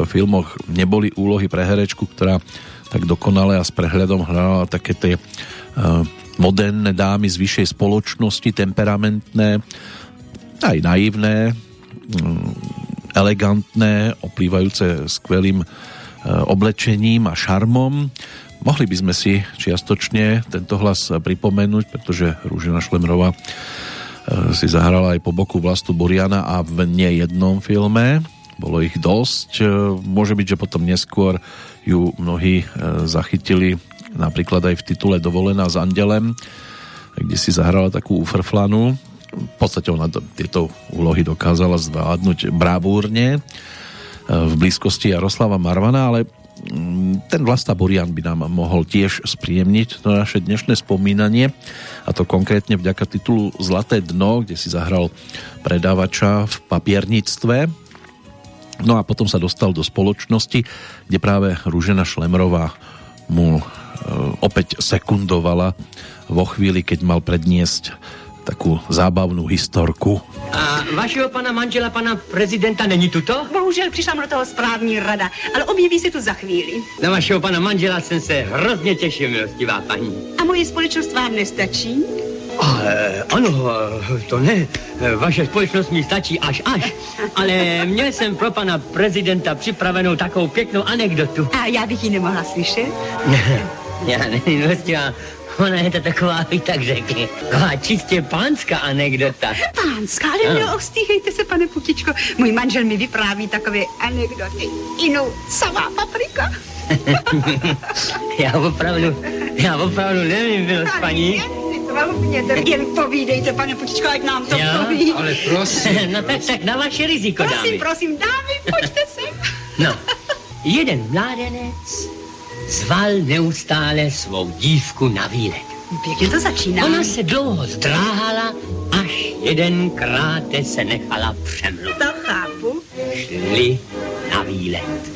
filmoch neboli úlohy pre herečku, ktorá tak dokonale a s prehľadom hrala také tie e, moderné dámy z vyššej spoločnosti, temperamentné, aj naivné, mm, elegantné, oplývajúce skvelým e, oblečením a šarmom. Mohli by sme si čiastočne tento hlas pripomenúť, pretože Rúžena Šlemrova e, si zahrala aj po boku Vlastu Buriana a v nejednom filme. Bolo ich dosť. E, môže byť, že potom neskôr ju mnohí zachytili napríklad aj v titule Dovolená s Andelem, kde si zahrala takú ufrflanu v podstate ona tieto úlohy dokázala zvládnuť bravúrne e, v blízkosti Jaroslava Marvana, ale mm, ten Vlasta Burian by nám mohol tiež spríjemniť to naše dnešné spomínanie a to konkrétne vďaka titulu Zlaté dno, kde si zahral predávača v papierníctve. No a potom sa dostal do spoločnosti, kde práve Rúžena Šlemrová mu e, opäť sekundovala vo chvíli, keď mal predniesť takú zábavnú historku. A vašeho pana manžela, pana prezidenta, není tuto? Bohužel přišla mu do toho správní rada, ale objeví se tu za chvíli. Na vašeho pana manžela jsem se hrozně těšil, milostivá paní. A moje společnost vám nestačí? A, ano, to ne. Vaše společnost mi stačí až až. Ale měl jsem pro pana prezidenta připravenou takovou pěknou anekdotu. A já bych ji nemohla slyšet? Ne, já nevím. Ona je to taková, bych tak řekl, taková čistě pánská anekdota. Pánská, ale neostýchejte se, pane Putičko. Můj manžel mi vypráví takové anekdoty. Inou samá paprika. já opravdu, já opravdu nevím, byl s paní. Jen povídejte, pane Putičko, ať nám to jo, poví. ale prosím. no tak, tak na vaše riziko, prosím, dámy. Prosím, dámy, pojďte sem. no, jeden mládenec zval neustále svou dívku na výlet. Pěkně to začíná. Ona se dlouho zdráhala, až jedenkrát se nechala přemluvit. To chápu. Šli na výlet.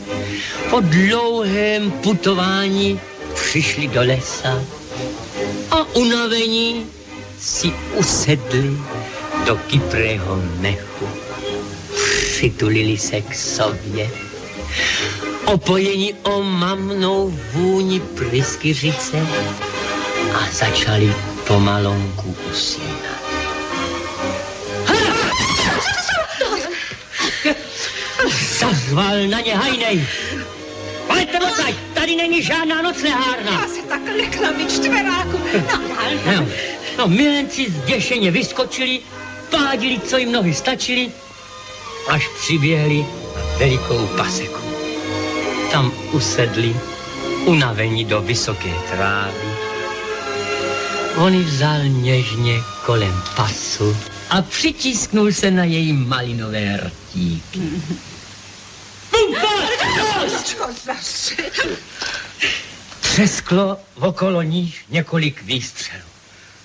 Po dlouhém putování přišli do lesa a unavení si usedli do kyprého mechu. Přitulili se k sobě opojení o mamnou vůni pryskyřice a začali pomalonku usínat. Zazval na ně hajnej. Pojďte odsaď, tady není žádná noclehárna. Já se tak lekla mi čtveráku. No, dál. No, no milenci zděšeně vyskočili, pádili, co jim nohy stačily, až přiběhli velikou paseku. Tam usedli, unavení do vysoké trávy. On ji vzal něžně kolem pasu a přitisknul se na její malinové rtíky. Třesklo okolo nich několik výstřelů.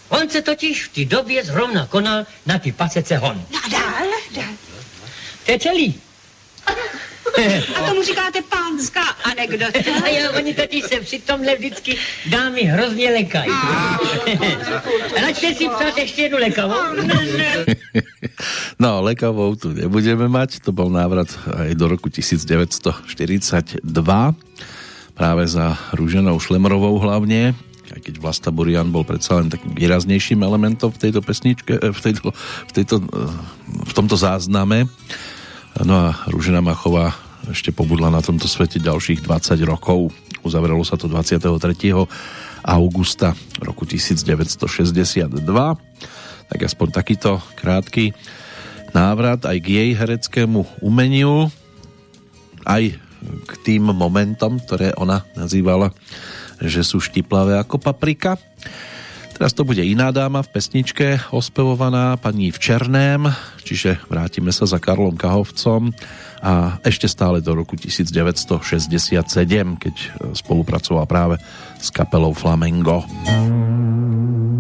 On se totiž v té době zrovna konal na ty pasece hon. No dál. To je celý. A tomu říkáte pánská anekdota. A jo, oni totiž se při tomhle vždycky dámy hrozně lekají. A načte si psát ještě jednu lekavou. No, lekavou tu nebudeme mať, to bol návrat aj do roku 1942, práve za Rúženou Šlemrovou hlavne, aj keď Vlasta Burian bol predsa len takým výraznejším elementom v tejto pesničke, eh, v, tejto, v, tejto, eh, v tomto zázname. No a Rúžena Machová ešte pobudla na tomto svete ďalších 20 rokov. Uzavrelo sa to 23. augusta roku 1962. Tak aspoň takýto krátky návrat aj k jej hereckému umeniu, aj k tým momentom, ktoré ona nazývala, že sú štiplavé ako paprika. Teraz to bude iná dáma v pesničke ospevovaná pani v Černém, čiže vrátime sa za Karlom Kahovcom a ešte stále do roku 1967, keď spolupracoval práve s kapelou Flamengo. Hej,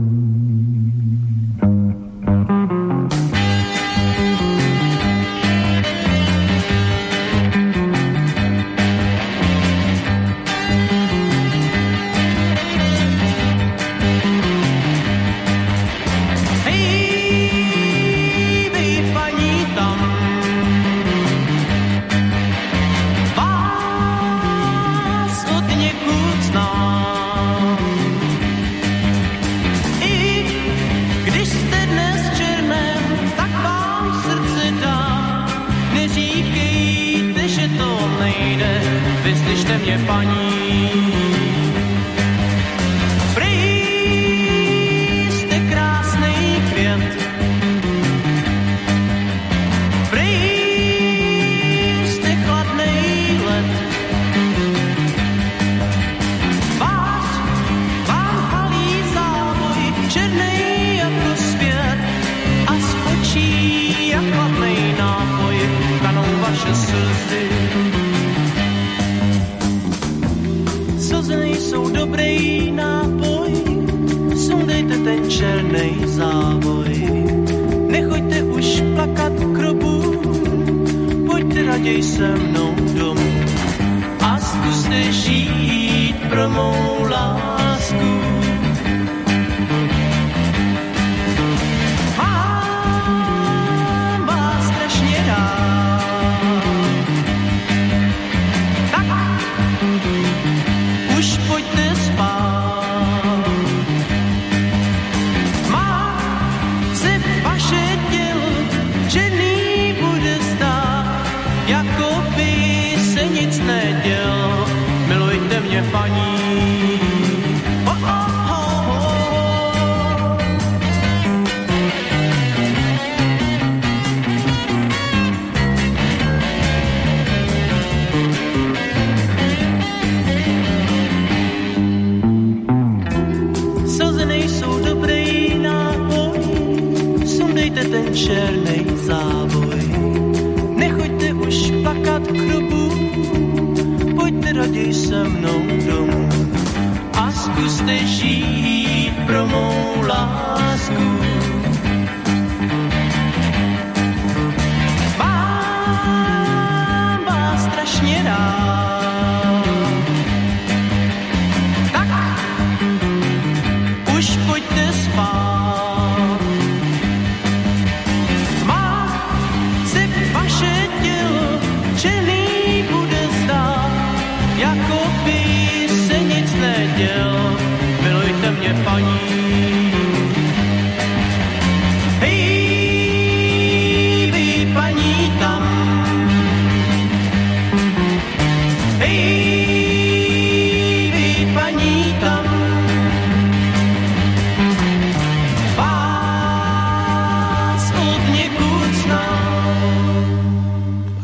zkuste žít pro mou lásku.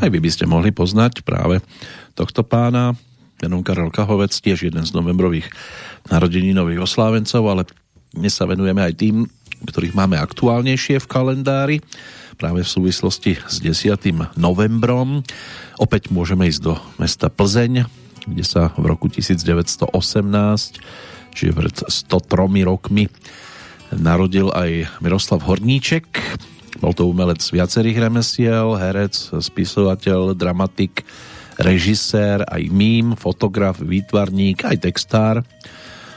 Aj vy by ste mohli poznať práve tohto pána, menom Karel Kahovec, tiež jeden z novembrových narodeninových oslávencov, ale dnes sa venujeme aj tým, ktorých máme aktuálnejšie v kalendári, práve v súvislosti s 10. novembrom. Opäť môžeme ísť do mesta Plzeň, kde sa v roku 1918, čiže pred 103 rokmi, narodil aj Miroslav Horníček, bol to umelec viacerých remesiel, herec, spisovateľ, dramatik, režisér, aj mím, fotograf, výtvarník, aj textár.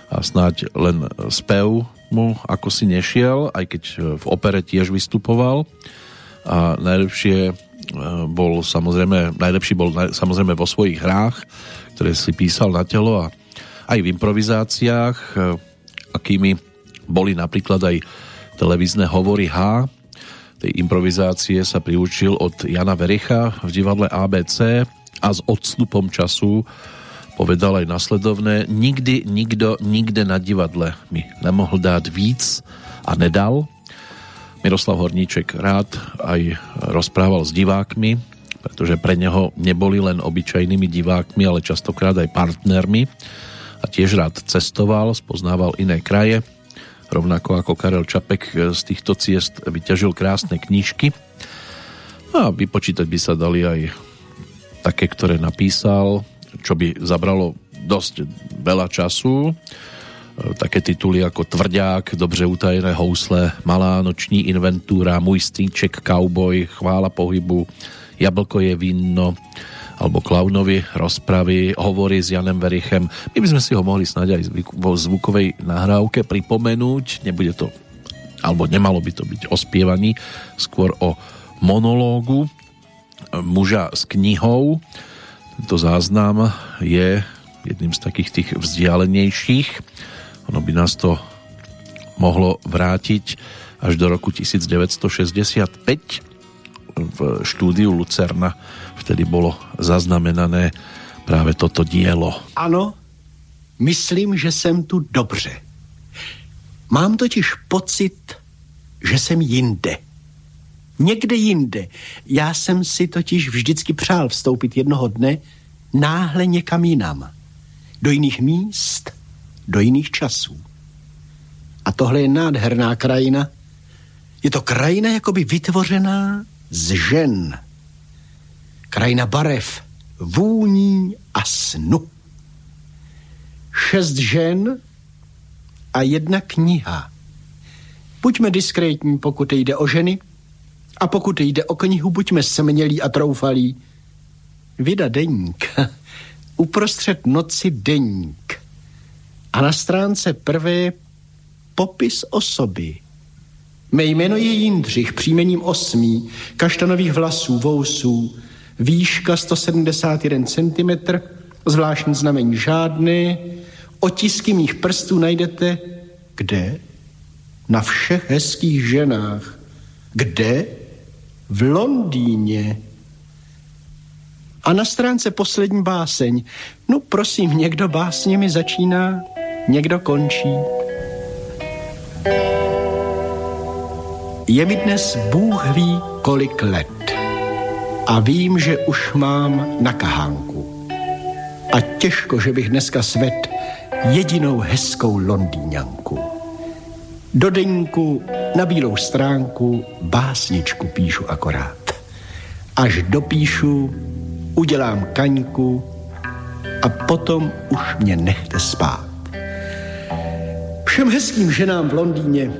A snáď len spev mu ako si nešiel, aj keď v opere tiež vystupoval. A najlepšie e, bol samozrejme, najlepší bol samozrejme vo svojich hrách, ktoré si písal na telo a aj v improvizáciách, e, akými boli napríklad aj televízne hovory H, tej improvizácie sa priučil od Jana Vericha v divadle ABC a s odstupom času povedal aj nasledovné nikdy nikdo nikde na divadle mi nemohl dát víc a nedal. Miroslav Horníček rád aj rozprával s divákmi, pretože pre neho neboli len obyčajnými divákmi, ale častokrát aj partnermi a tiež rád cestoval, spoznával iné kraje rovnako ako Karel Čapek e, z týchto ciest vyťažil krásne knižky. No a vypočítať by sa dali aj také, ktoré napísal, čo by zabralo dosť veľa času. E, také tituly ako Tvrdák, Dobře utajené housle, Malá noční inventúra, Můj strýček, Cowboy, Chvála pohybu, Jablko je víno, alebo Klaunovi rozpravy, hovory s Janem Verichem. My by sme si ho mohli snáď aj vo zvukovej nahrávke pripomenúť. Nebude to, alebo nemalo by to byť o spievaní, skôr o monológu muža s knihou. Tento záznam je jedným z takých tých vzdialenejších. Ono by nás to mohlo vrátiť až do roku 1965 v štúdiu Lucerna vtedy bolo zaznamenané právě toto dielo. Ano, myslím, že jsem tu dobře. Mám totiž pocit, že jsem jinde. Někde jinde. Já jsem si totiž vždycky přál vstoupit jednoho dne náhle někam jinam. Do jiných míst, do jiných časů. A tohle je nádherná krajina. Je to krajina jakoby vytvořená z žen krajina barev, vůní a snu. Šest žen a jedna kniha. Buďme diskrétní, pokud jde o ženy, a pokud jde o knihu, buďme smělí a troufalí. Vida deník. Uprostřed noci deník. A na stránce prvé popis osoby. Mé jméno je Jindřich, příjmením osmí, kaštanových vlasů, vousů, výška 171 cm, zvláštní znamení žádné, otisky mých prstů najdete kde? Na všech hezkých ženách. Kde? V Londýně. A na stránce poslední báseň. No prosím, někdo básněmi začíná, někdo končí. Je mi dnes Bůh ví kolik let a vím, že už mám na kahánku. A těžko, že bych dneska svet jedinou hezkou londýňanku. Do deníku na bílou stránku básničku píšu akorát. Až dopíšu, udělám kaňku a potom už mě nechte spát. Všem hezkým ženám v Londýně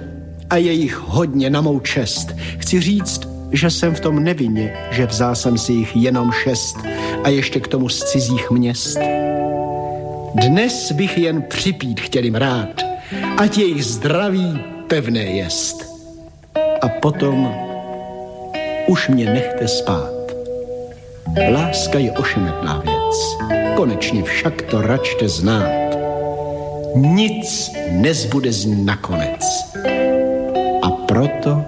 a je jich hodně na mou čest chci říct, že jsem v tom nevinně, že vzal jsem si jich jenom šest a ještě k tomu z cizích měst. Dnes bych jen připít chtěl jim rád, ať jejich zdraví pevné jest. A potom už mě nechte spát. Láska je ošemetná věc, konečně však to račte znát. Nic nezbude z nakonec. A proto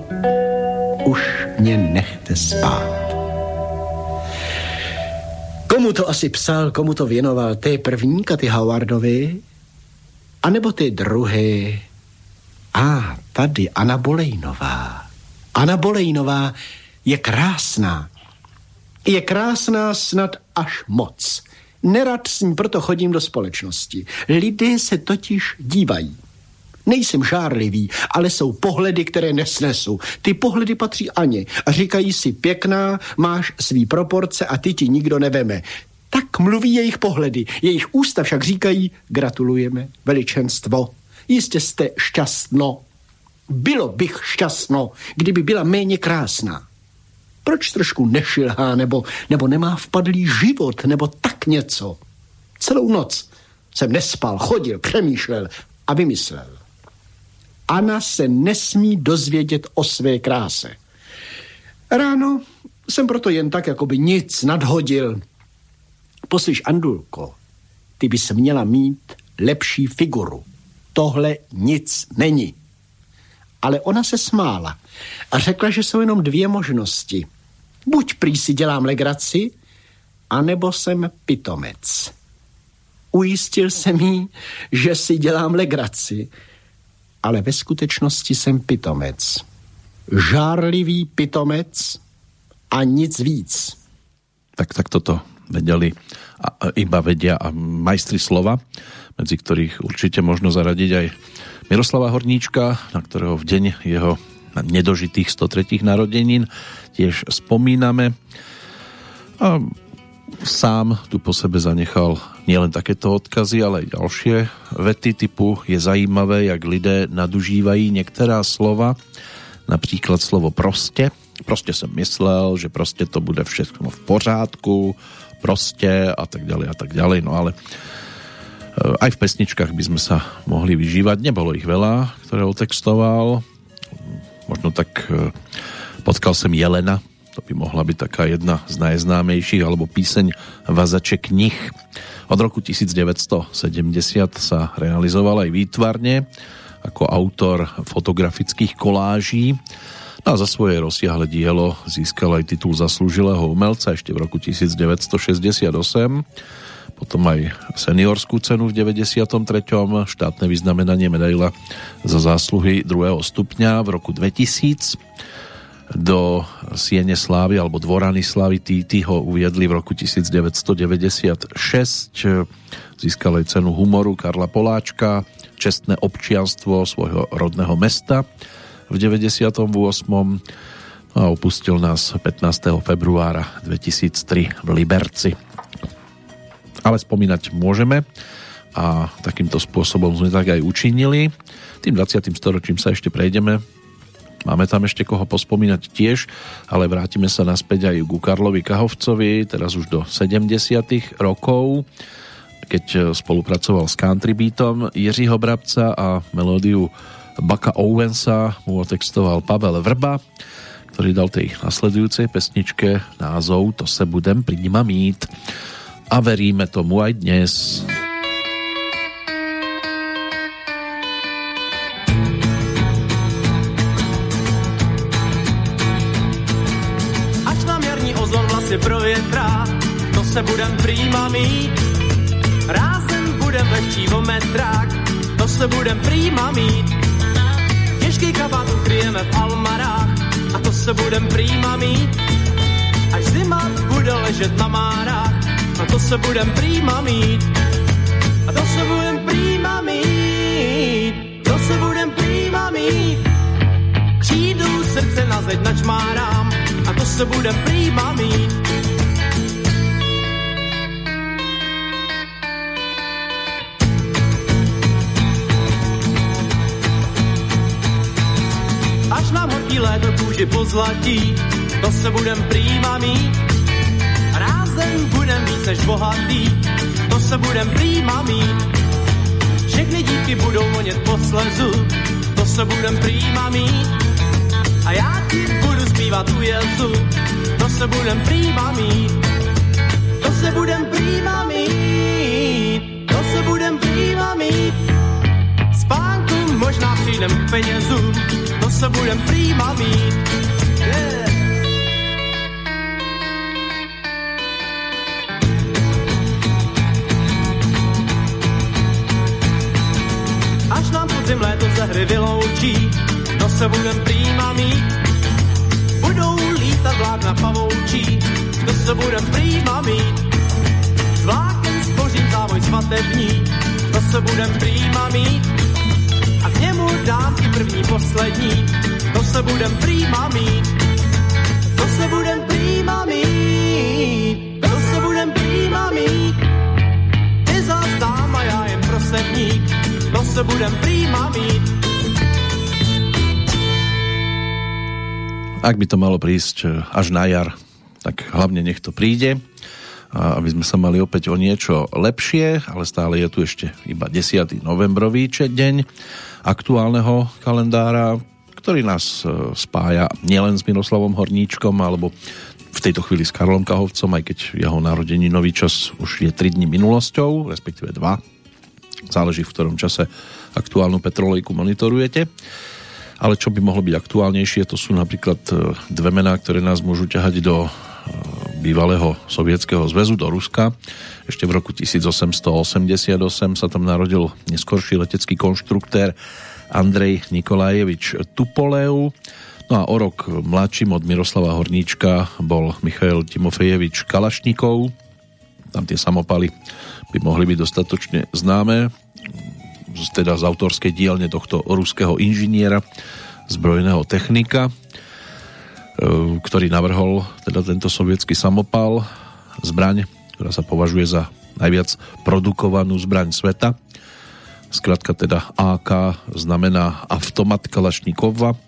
už mě nechte spát. Komu to asi psal, komu to věnoval? Té první Katy Howardovi? A nebo ty druhé? A, tady Anna Bolejnová. Anna Bolejnová, je krásná. Je krásná snad až moc. Nerad s ní proto chodím do společnosti. Lidé se totiž dívají. Nejsem žárlivý, ale jsou pohledy, které nesnesu. Ty pohledy patří Aně a říkají si pěkná, máš svý proporce a ty ti nikdo neveme. Tak mluví jejich pohledy. Jejich ústa však říkají gratulujeme, veličenstvo. Jistě jste šťastno. Bylo bych šťastno, kdyby byla méně krásná. Proč trošku nešilhá, nebo, nebo nemá vpadlý život, nebo tak něco? Celou noc jsem nespal, chodil, přemýšlel a vymyslel. Ana se nesmí dozvědět o své kráse. Ráno jsem proto jen tak jakoby nic nadhodil. Poslyš, Andulko, ty bys měla mít lepší figuru. Tohle nic není. Ale ona se smála a řekla, že jsou jenom dvě možnosti. Buď prý si dělám legraci, anebo jsem pitomec. Ujistil jsem jí, že si dělám legraci, ale ve skutečnosti jsem pitomec. Žárlivý pitomec a nic víc. Tak, tak toto vedeli a, iba vedia a majstri slova, medzi ktorých určite možno zaradiť aj Miroslava Horníčka, na ktorého v deň jeho nedožitých 103. narodenín tiež spomíname. A sám tu po sebe zanechal nielen takéto odkazy, ale aj ďalšie vety typu je zajímavé, jak lidé nadužívají některá slova, například slovo prostě. Prostě jsem myslel, že prostě to bude všechno v pořádku, prostě a tak ďalej a tak ďalej, no ale eh, aj v pesničkách by sme sa mohli vyžívať. Nebolo ich veľa, ktoré otextoval. Možno tak eh, potkal som Jelena, to by mohla byť taká jedna z najznámejších, alebo píseň Vazače knih. Od roku 1970 sa realizoval aj výtvarne ako autor fotografických koláží a za svoje rozsiahle dielo získal aj titul zaslúžilého umelca ešte v roku 1968 potom aj seniorskú cenu v 93. štátne vyznamenanie medaila za zásluhy druhého stupňa v roku 2000 do Siene Slávy alebo Dvorany Slávy Týty ho uviedli v roku 1996 získal aj cenu humoru Karla Poláčka čestné občianstvo svojho rodného mesta v 98. a opustil nás 15. februára 2003 v Liberci ale spomínať môžeme a takýmto spôsobom sme tak aj učinili tým 20. storočím sa ešte prejdeme Máme tam ešte koho pospomínať tiež, ale vrátime sa naspäť aj ku Karlovi Kahovcovi, teraz už do 70 rokov, keď e, spolupracoval s Country Beatom Jiřího Brabca a melódiu Baka Owensa mu otextoval Pavel Vrba, ktorý dal tej nasledujúcej pesničke názov To se budem pri mít. A veríme tomu aj dnes. si se budem prýma mít. Rázem budem lehčí o metrák, to se budem prýma mít. Těžký kabát ukryjeme v almarách, a to se budem prýma mít. Až zima bude ležet na márách, a to se budem prýma mít. A to se budem prýma mít, to se budem prýma mít. Křídu srdce na zeď načmárám, a to se budem prýma mít. Až nám horký léto kůži pozlatí, to se budem prýma mít. Rázem budem víc než bohatý, to se budem prýma mít. Všechny dívky budou vonět po slezu, to se budem prýma mít. A já ti budu zpívat u jezu, to se budem prýma mít. To se budem prýma mít, to se budem prýma mít. Spánku možná přijdem k penězům, se budem prýma mít. Yeah. Až nám podzim léto ze hry vyloučí, to se budem prýma mít se budem prýma mít. Vlákem spořím závoj svatební, to se budem prýma mít. Němu dám i první poslední, to se budem prýma mít. To se budem prýma mít, to se budem prýma mít. Ty zás dám a já jen prosebník, to se budem prýma mít. Ak by to malo prísť eh, až na jar, tak hlavne nech to príde aby sme sa mali opäť o niečo lepšie, ale stále je tu ešte iba 10. novembrový deň aktuálneho kalendára, ktorý nás e, spája nielen s Miroslavom Horníčkom, alebo v tejto chvíli s Karlom Kahovcom, aj keď jeho narodení nový čas už je 3 dní minulosťou, respektíve 2. Záleží, v ktorom čase aktuálnu petrolejku monitorujete. Ale čo by mohlo byť aktuálnejšie, to sú napríklad e, dve mená, ktoré nás môžu ťahať do bývalého sovietského zväzu do Ruska. Ešte v roku 1888 sa tam narodil neskorší letecký konštruktér Andrej Nikolajevič Tupolev. No a o rok mladším od Miroslava Horníčka bol Michail Timofejevič Kalašníkov. Tam tie samopaly by mohli byť dostatočne známe teda z autorskej dielne tohto ruského inžiniera zbrojného technika ktorý navrhol teda tento sovietský samopal, zbraň, ktorá sa považuje za najviac produkovanú zbraň sveta. Skratka teda AK znamená automat Kalašníkova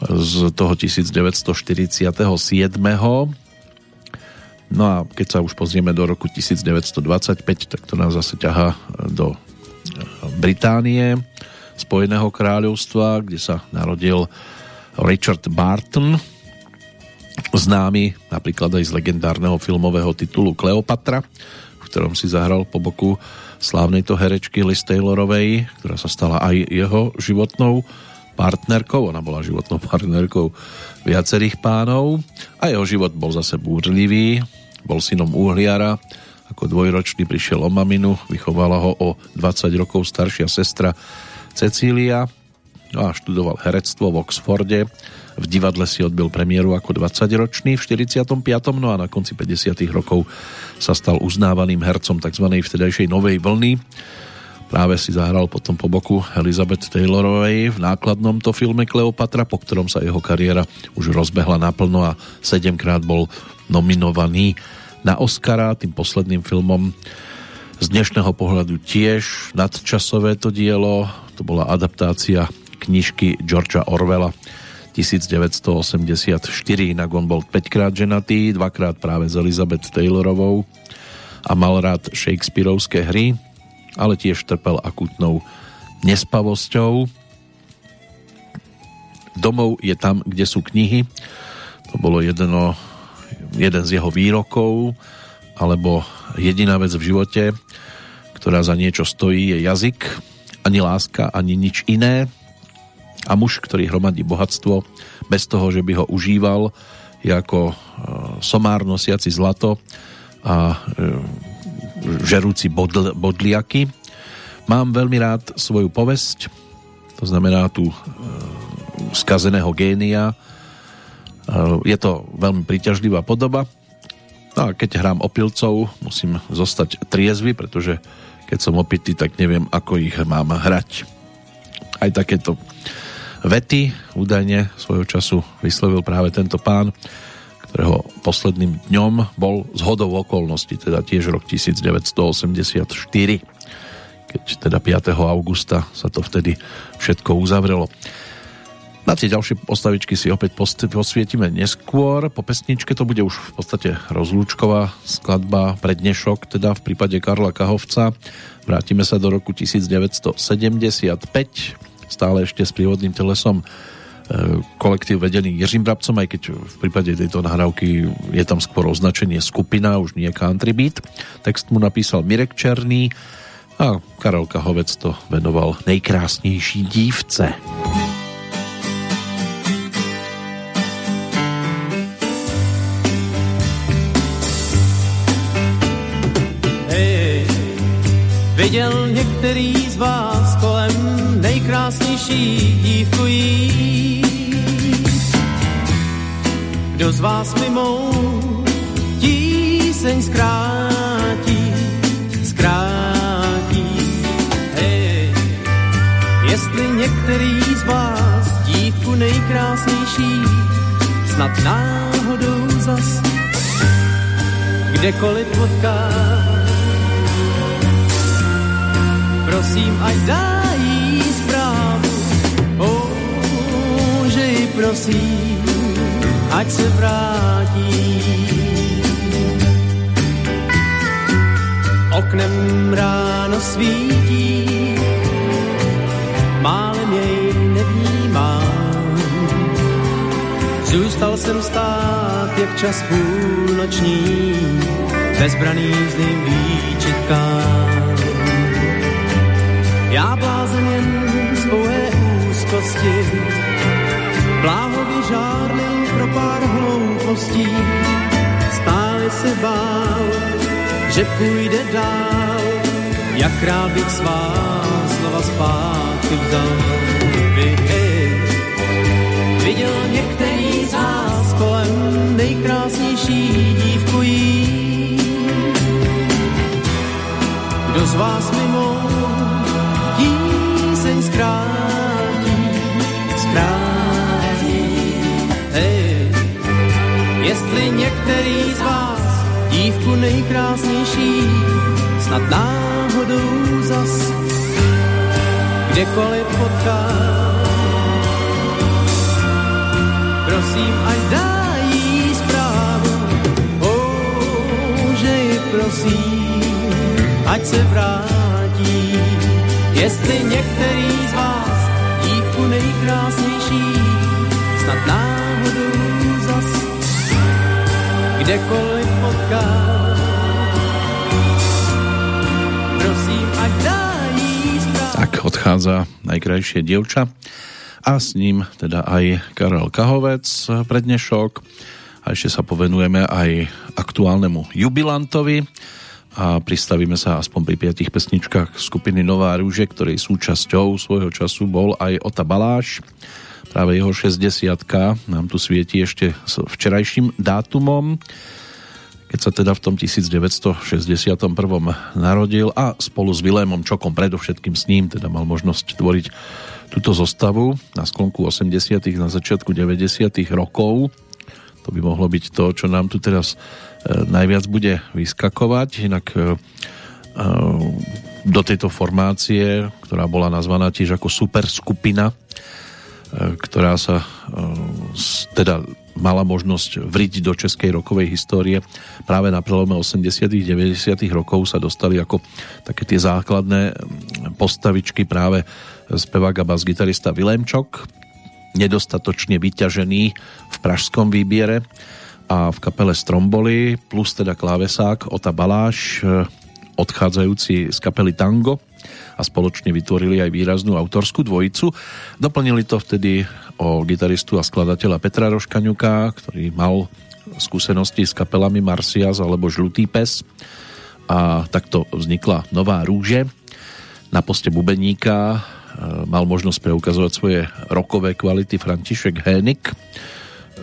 z toho 1947. No a keď sa už pozrieme do roku 1925, tak to nás zase ťaha do Británie, Spojeného kráľovstva, kde sa narodil Richard Barton, známy napríklad aj z legendárneho filmového titulu Kleopatra, v ktorom si zahral po boku slávnej to herečky Liz Taylorovej, ktorá sa stala aj jeho životnou partnerkou. Ona bola životnou partnerkou viacerých pánov a jeho život bol zase búrlivý. Bol synom uhliara, ako dvojročný prišiel o maminu, vychovala ho o 20 rokov staršia sestra Cecília a študoval herectvo v Oxforde. V divadle si odbil premiéru ako 20-ročný v 45. No a na konci 50. rokov sa stal uznávaným hercom tzv. vtedajšej novej vlny. Práve si zahral potom po boku Elizabeth Taylorovej v nákladnom to filme Kleopatra, po ktorom sa jeho kariéra už rozbehla naplno a sedemkrát bol nominovaný na Oscara, tým posledným filmom z dnešného pohľadu tiež nadčasové to dielo, to bola adaptácia knižky Georgia Orwella 1984, inak on bol 5 krát ženatý, dvakrát práve s Elizabeth Taylorovou a mal rád Shakespeareovské hry, ale tiež trpel akutnou nespavosťou. Domov je tam, kde sú knihy. To bolo jedno, jeden z jeho výrokov, alebo jediná vec v živote, ktorá za niečo stojí, je jazyk, ani láska, ani nič iné a muž, ktorý hromadí bohatstvo bez toho, že by ho užíval, je ako e, somár nosiaci zlato a e, žerúci bodl, bodliaky. Mám veľmi rád svoju povesť, to znamená tu e, skazeného génia. Je to veľmi príťažlivá podoba. No a keď hrám opilcov, musím zostať triezvy, pretože keď som opitý, tak neviem, ako ich mám hrať. Aj takéto vety údajne svojho času vyslovil práve tento pán, ktorého posledným dňom bol z hodou okolností, teda tiež rok 1984, keď teda 5. augusta sa to vtedy všetko uzavrelo. Na tie ďalšie postavičky si opäť posvietime neskôr. Po pesničke to bude už v podstate rozlúčková skladba pre dnešok, teda v prípade Karla Kahovca. Vrátime sa do roku 1975 stále ešte s prívodným telesom e, kolektív vedený Jiřím Brabcom, aj keď v prípade tejto nahrávky je tam skôr označenie skupina, už nie country beat. Text mu napísal Mirek Černý a Karel Kahovec to venoval nejkrásnější dívce. Hey, viděl některý z vás nejkrásnější dívku jít. Kdo z vás mi mou tíseň zkrátí, zkrátí. Hej, jestli některý z vás dívku nejkrásnější snad náhodou zas kdekoliv potká, prosím, ať dá prosím, ať se vrátí. Oknem ráno svítí, málem jej nevnímám. Zůstal jsem stát, jak čas půlnoční, bezbraný zlým výčitkám. Já blázen jen z pouhé úzkosti, bláhově žárlím pro pár hloupostí. Stále se bál, že půjde dál, jak rád bych svá slova zpátky vzal. Vy, hej, viděl některý z vás kolem nejkrásnější dívku jí. Kdo z vás mimo tíseň zkrátí, zkrátí. Jestli některý z vás dívku nejkrásnější snad náhodou zas kdekoliv potká, prosím, ať dá jí zprávu, oh, že ji prosím, ať se vrátí. Jestli některý z vás dívku nejkrásnější snad náhodou zas kdekoliv potká, prosím, ať dá. Tak odchádza najkrajšie dievča a s ním teda aj Karel Kahovec pre dnešok. A ešte sa povenujeme aj aktuálnemu jubilantovi a pristavíme sa aspoň pri piatich pesničkách skupiny Nová rúže, ktorej súčasťou svojho času bol aj Ota Baláš. Práve jeho 60 nám tu svieti ešte s včerajším dátumom, keď sa teda v tom 1961 narodil a spolu s Vilémom Čokom, predovšetkým s ním, teda mal možnosť tvoriť túto zostavu na sklonku 80 na začiatku 90 rokov. To by mohlo byť to, čo nám tu teraz e, najviac bude vyskakovať. Inak e, e, do tejto formácie, ktorá bola nazvaná tiež ako super skupina, ktorá sa teda mala možnosť vriť do českej rokovej histórie. Práve na prelome 80 90 rokov sa dostali ako také tie základné postavičky práve spevák a bas-gitarista Vilémčok, nedostatočne vyťažený v pražskom výbiere a v kapele Stromboli, plus teda klávesák Ota Baláš, odchádzajúci z kapely Tango a spoločne vytvorili aj výraznú autorskú dvojicu. Doplnili to vtedy o gitaristu a skladateľa Petra Roškaňuka, ktorý mal skúsenosti s kapelami Marcias alebo Žlutý pes a takto vznikla Nová rúže. Na poste bubeníka e, mal možnosť preukazovať svoje rokové kvality František Hénik.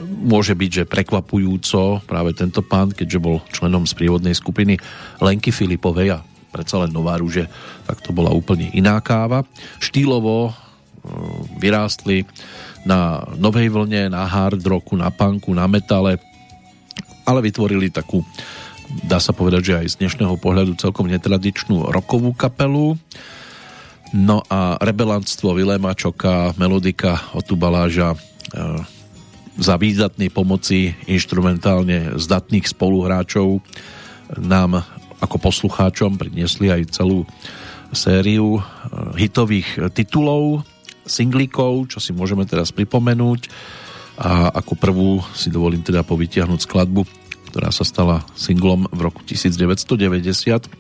Môže byť, že prekvapujúco práve tento pán, keďže bol členom sprievodnej skupiny Lenky Filipovej a predsa len Nová rúže, tak to bola úplne iná káva. Štýlovo e, vyrástli na novej vlne, na hard rocku, na punku, na metale, ale vytvorili takú, dá sa povedať, že aj z dnešného pohľadu celkom netradičnú rokovú kapelu. No a rebelantstvo Viléma Čoka, melodika Otu Baláža e, za výdatnej pomoci instrumentálne zdatných spoluhráčov nám ako poslucháčom priniesli aj celú sériu eh, hitových titulov, singlíkov, čo si môžeme teraz pripomenúť. A ako prvú si dovolím teda povytiahnuť skladbu, ktorá sa stala singlom v roku 1990.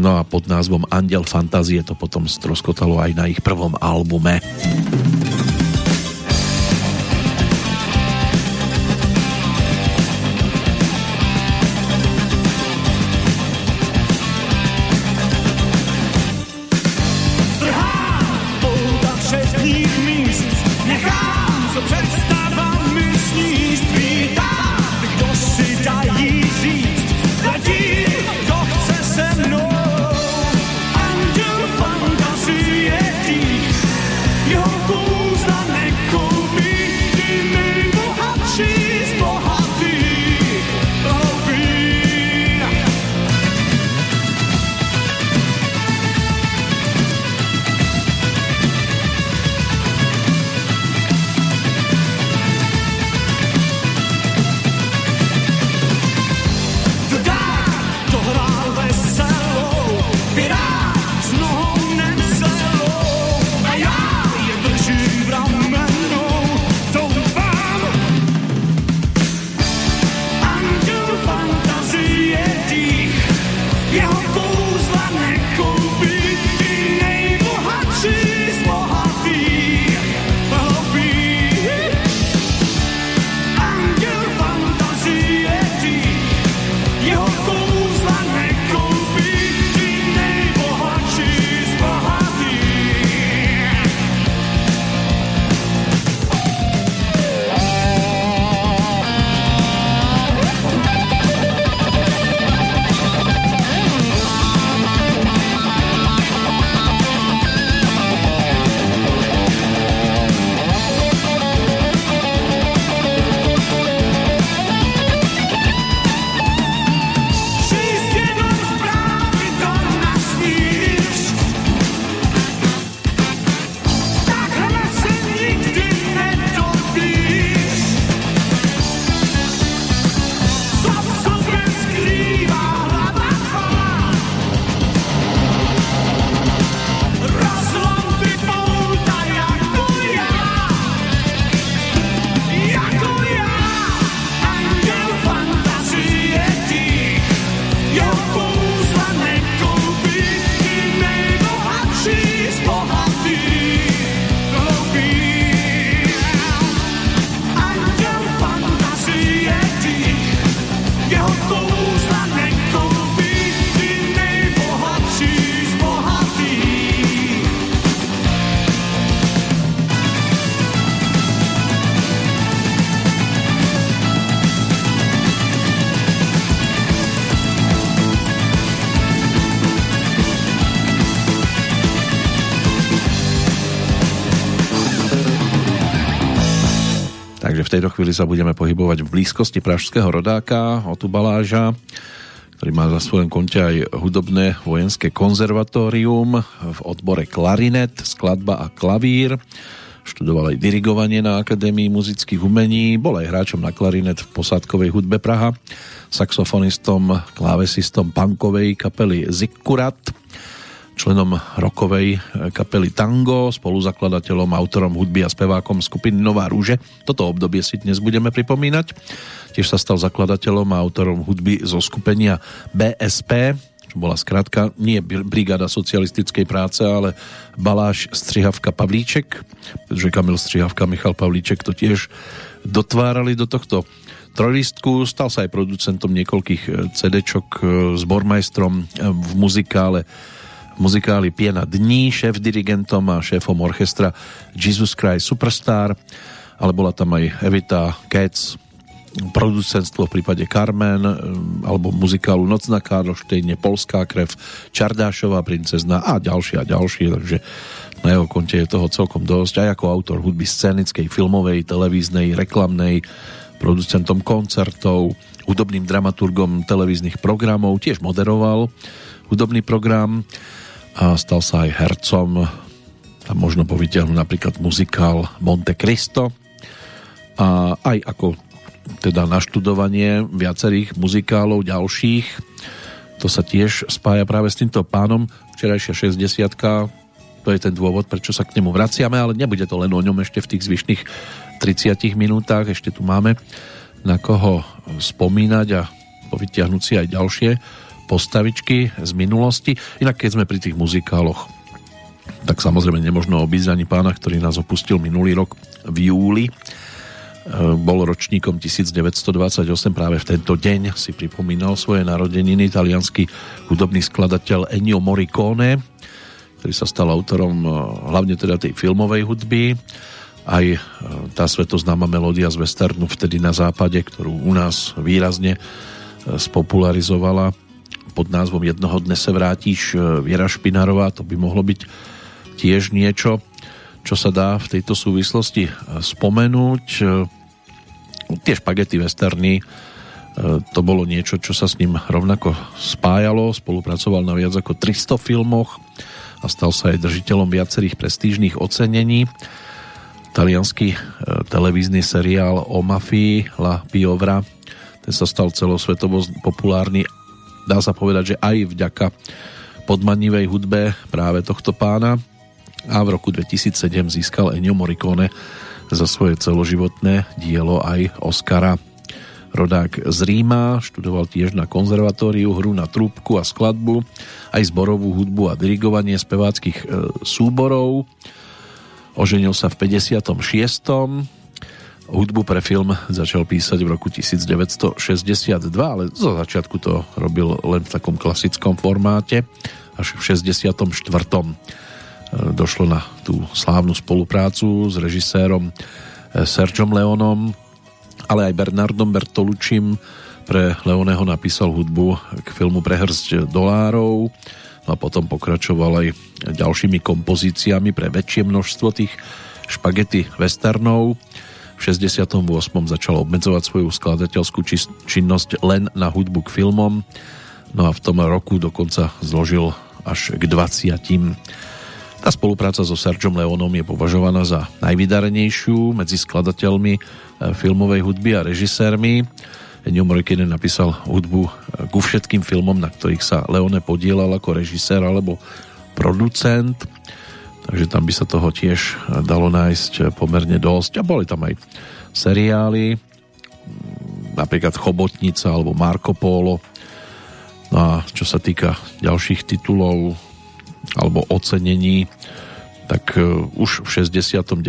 No a pod názvom Andel fantázie to potom stroskotalo aj na ich prvom albume. Sa budeme pohybovať v blízkosti pražského rodáka Otu Baláža, ktorý má za svojom konte aj hudobné vojenské konzervatórium v odbore klarinet, skladba a klavír. Študoval aj dirigovanie na Akadémii muzických umení, bol aj hráčom na klarinet v posádkovej hudbe Praha, saxofonistom, klávesistom punkovej kapely Zikkurat, členom rokovej kapely Tango, spoluzakladateľom, autorom hudby a spevákom skupiny Nová rúže. Toto obdobie si dnes budeme pripomínať. Tiež sa stal zakladateľom a autorom hudby zo skupenia BSP, čo bola skratka nie Brigáda socialistickej práce, ale Baláš Strihavka Pavlíček, pretože Kamil Strihavka Michal Pavlíček to tiež dotvárali do tohto trojlistku. Stal sa aj producentom niekoľkých CD-čok, s bormajstrom v muzikále muzikáli Piena dní, šéf dirigentom a šéfom orchestra Jesus Christ Superstar, ale bola tam aj Evita Katz, producentstvo v prípade Carmen eh, alebo muzikálu Noc na Karloštejne, Polská krev, Čardášová princezna a ďalšie a ďalšie, takže na jeho konte je toho celkom dosť, aj ako autor hudby scénickej, filmovej, televíznej, reklamnej, producentom koncertov, hudobným dramaturgom televíznych programov, tiež moderoval hudobný program a stal sa aj hercom. Tam možno povytiahnuť napríklad muzikál Monte Cristo a aj ako teda naštudovanie viacerých muzikálov ďalších. To sa tiež spája práve s týmto pánom. Včerajšia 60 to je ten dôvod, prečo sa k nemu vraciame, ale nebude to len o ňom ešte v tých zvyšných 30 minútach. Ešte tu máme na koho spomínať a povytiahnuť si aj ďalšie postavičky z minulosti. Inak keď sme pri tých muzikáloch, tak samozrejme nemožno obísť ani pána, ktorý nás opustil minulý rok v júli. E, bol ročníkom 1928, práve v tento deň si pripomínal svoje narodeniny italianský hudobný skladateľ Ennio Morricone, ktorý sa stal autorom e, hlavne teda tej filmovej hudby, aj e, tá svetoznáma melódia z westernu vtedy na západe, ktorú u nás výrazne spopularizovala pod názvom Jednoho dne se vrátíš e, Viera Špinárová, to by mohlo byť tiež niečo, čo sa dá v tejto súvislosti e, spomenúť. E, tie špagety westerny, to bolo niečo, čo sa s ním rovnako spájalo, spolupracoval na viac ako 300 filmoch a stal sa aj držiteľom viacerých prestížnych ocenení. Talianský televízny seriál o mafii La Piovra ten sa stal celosvetovo populárny dá sa povedať, že aj vďaka podmanivej hudbe práve tohto pána a v roku 2007 získal Ennio Morricone za svoje celoživotné dielo aj Oscara. Rodák z Ríma, študoval tiež na konzervatóriu hru na trúbku a skladbu, aj zborovú hudbu a dirigovanie speváckých e, súborov. Oženil sa v 56 Hudbu pre film začal písať v roku 1962, ale zo začiatku to robil len v takom klasickom formáte. Až v 64. E, došlo na tú slávnu spoluprácu s režisérom e, Sergiom Leonom, ale aj Bernardom Bertolučím pre Leoneho napísal hudbu k filmu Prehrzť dolárov no a potom pokračoval aj ďalšími kompozíciami pre väčšie množstvo tých špagety westernov v 68. začal obmedzovať svoju skladateľskú činnosť len na hudbu k filmom, no a v tom roku dokonca zložil až k 20. Tá spolupráca so Sergeom Leonom je považovaná za najvydarenejšiu medzi skladateľmi e, filmovej hudby a režisérmi. Ennio Morricone napísal hudbu ku všetkým filmom, na ktorých sa Leone podielal ako režisér alebo producent takže tam by sa toho tiež eh, dalo nájsť eh, pomerne dosť a boli tam aj seriály napríklad Chobotnica alebo Marco Polo no a čo sa týka ďalších titulov alebo ocenení tak eh, už v 69.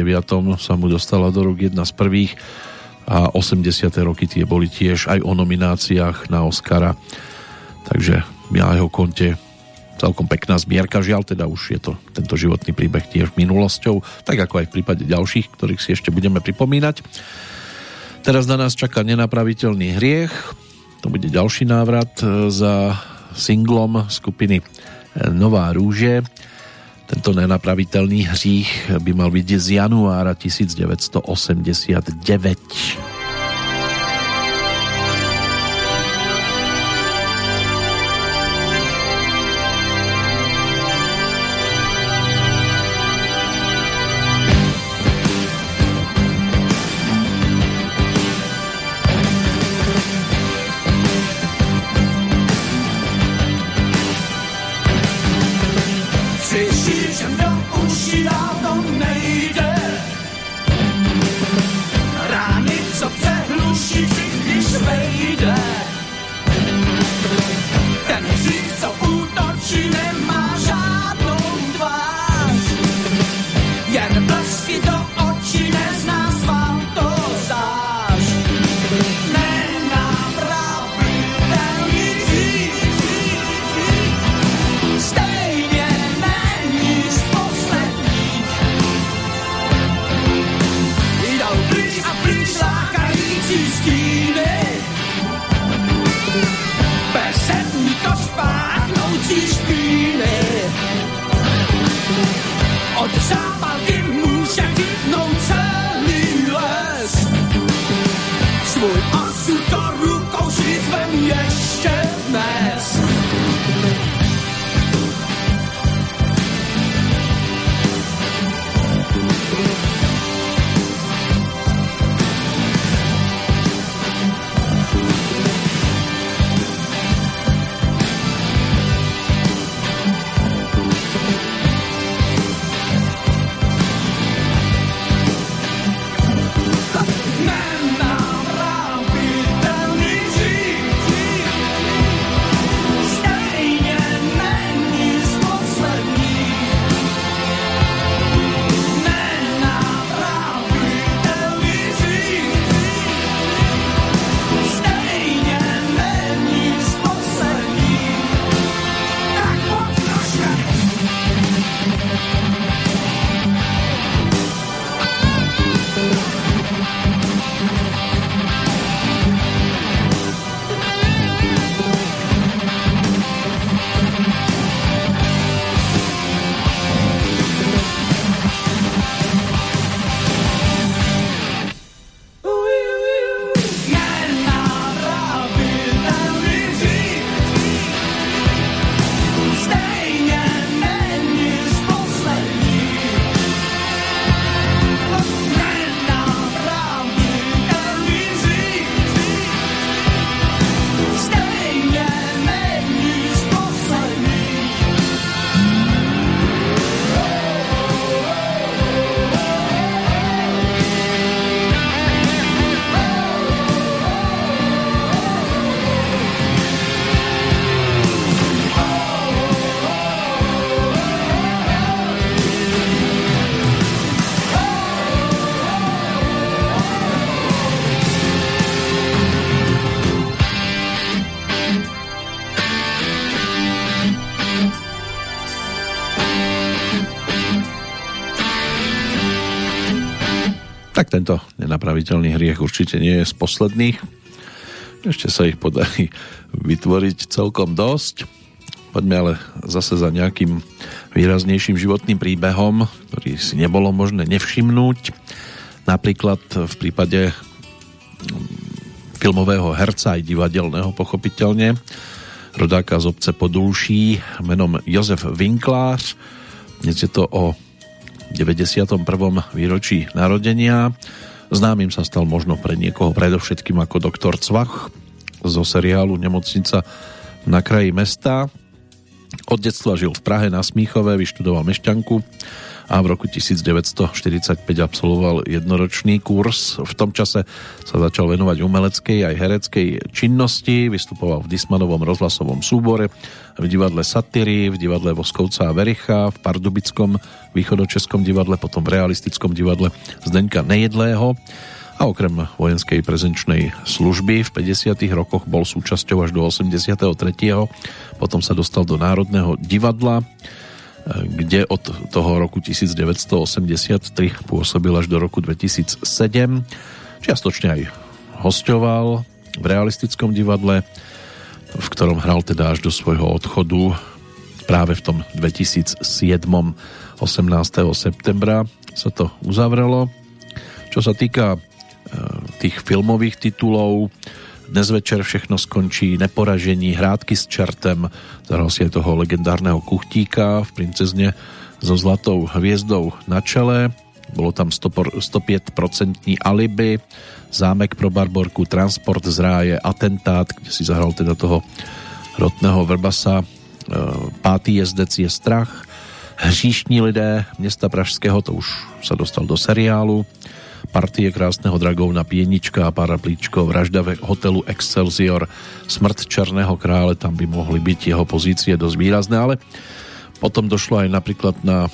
sa mu dostala do rúk jedna z prvých a 80. roky tie boli tiež aj o nomináciách na Oscara takže na jeho konte celkom pekná zbierka, žiaľ teda už je to tento životný príbeh tiež minulosťou, tak ako aj v prípade ďalších, ktorých si ešte budeme pripomínať. Teraz na nás čaká nenapraviteľný hriech, to bude ďalší návrat e, za singlom skupiny e, Nová rúže. Tento nenapraviteľný hřích by mal byť z januára 1989. tento nenapraviteľný hriech určite nie je z posledných. Ešte sa ich podarí vytvoriť celkom dosť. Poďme ale zase za nejakým výraznejším životným príbehom, ktorý si nebolo možné nevšimnúť. Napríklad v prípade mm, filmového herca aj divadelného pochopiteľne, rodáka z obce Podulší menom Jozef Vinklář. Dnes je to o 91. výročí narodenia. Známym sa stal možno pre niekoho predovšetkým ako doktor Cvach zo seriálu Nemocnica na kraji mesta. Od detstva žil v Prahe na Smíchove, vyštudoval mešťanku a v roku 1945 absolvoval jednoročný kurz. V tom čase sa začal venovať umeleckej aj hereckej činnosti, vystupoval v Dismanovom rozhlasovom súbore, v divadle Satyry, v divadle Voskovca a Vericha, v Pardubickom východočeskom divadle, potom v realistickom divadle Zdeňka Nejedlého a okrem vojenskej prezenčnej služby v 50. rokoch bol súčasťou až do 83. Potom sa dostal do Národného divadla kde od toho roku 1983 pôsobil až do roku 2007. Čiastočne aj hostoval v realistickom divadle, v ktorom hral teda až do svojho odchodu práve v tom 2007. 18. septembra sa to uzavrelo. Čo sa týka e, tých filmových titulov, dnes večer všechno skončí neporažení, hrádky s čertem, zahral si aj toho legendárneho kuchtíka v princezne so zlatou hviezdou na čele, bolo tam 105% alibi, zámek pro Barborku, transport z ráje, atentát, kde si zahral teda toho rotného Vrbasa, e, pátý jezdec je strach, hříšní lidé města Pražského, to už sa dostal do seriálu, partie krásneho dragóna Pienička a Paraplíčko, vražda hotelu Excelsior, smrt Černého krále, tam by mohli byť jeho pozície dosť výrazné, ale potom došlo aj napríklad na e,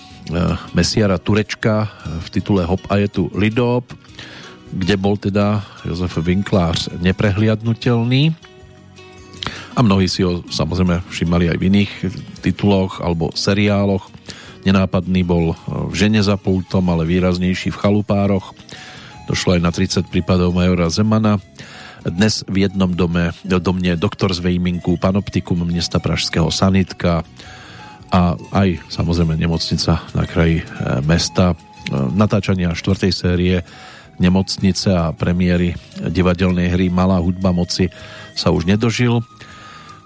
Mesiara Turečka e, v titule Hop a je tu Lidop, kde bol teda Jozef Vinklář neprehliadnutelný a mnohí si ho samozrejme všimali aj v iných tituloch alebo seriáloch. Nenápadný bol v Žene za pultom, ale výraznejší v Chalupároch. Došlo aj na 30 prípadov majora Zemana. Dnes v jednom dome, do mne doktor z Vejminku, panoptikum mesta Pražského sanitka a aj samozrejme nemocnica na kraji e, mesta. E, natáčania štvrtej série nemocnice a premiéry divadelnej hry Malá hudba moci sa už nedožil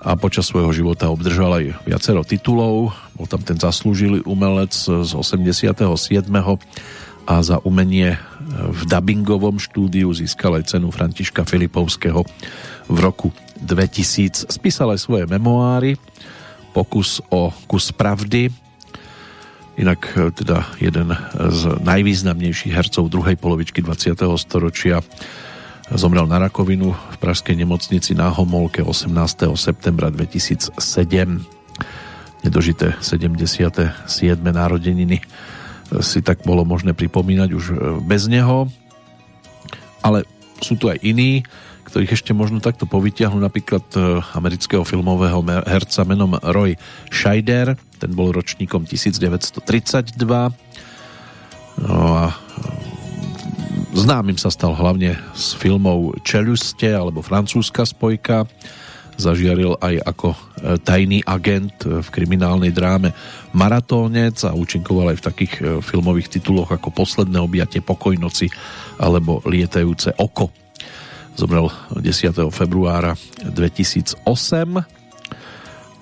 a počas svojho života obdržal aj viacero titulov. Bol tam ten zaslúžilý umelec z 87 a za umenie v dubbingovom štúdiu získal aj cenu Františka Filipovského v roku 2000. Spísal aj svoje memoáry, pokus o kus pravdy, inak e, teda jeden z najvýznamnejších hercov druhej polovičky 20. storočia zomrel na rakovinu v pražskej nemocnici na Homolke 18. septembra 2007 nedožité 77. narodeniny si tak bolo možné pripomínať už e, bez neho. Ale sú tu aj iní, ktorých ešte možno takto povytiahnu, napríklad e, amerického filmového herca menom Roy Scheider, ten bol ročníkom 1932. No a e, známym sa stal hlavne s filmou Čeluste alebo francúzska spojka zažiaril aj ako e, tajný agent v kriminálnej dráme Maratónec a účinkoval aj v takých e, filmových tituloch ako Posledné objatie pokojnoci alebo Lietajúce oko. Zomrel 10. februára 2008.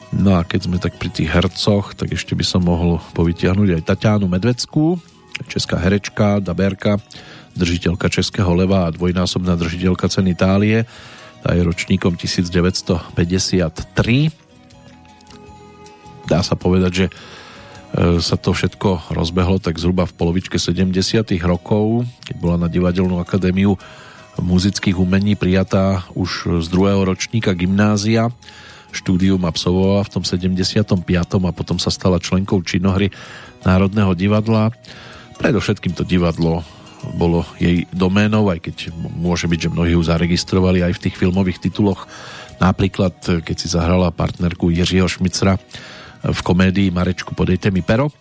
No a keď sme tak pri tých hercoch, tak ešte by som mohol povytiahnuť aj Tatianu Medveckú, česká herečka, daberka, držiteľka Českého leva a dvojnásobná držiteľka ceny Itálie tá je ročníkom 1953. Dá sa povedať, že e, sa to všetko rozbehlo tak zhruba v polovičke 70. rokov, keď bola na Divadelnú akadémiu muzických umení prijatá už z druhého ročníka gymnázia. Štúdium absolvovala v tom 75. a potom sa stala členkou činohry Národného divadla. Predovšetkým to divadlo bolo jej doménou, aj keď môže byť, že mnohí ju zaregistrovali aj v tých filmových tituloch. Napríklad, keď si zahrala partnerku Jiřího Šmicra v komédii Marečku podejte mi pero,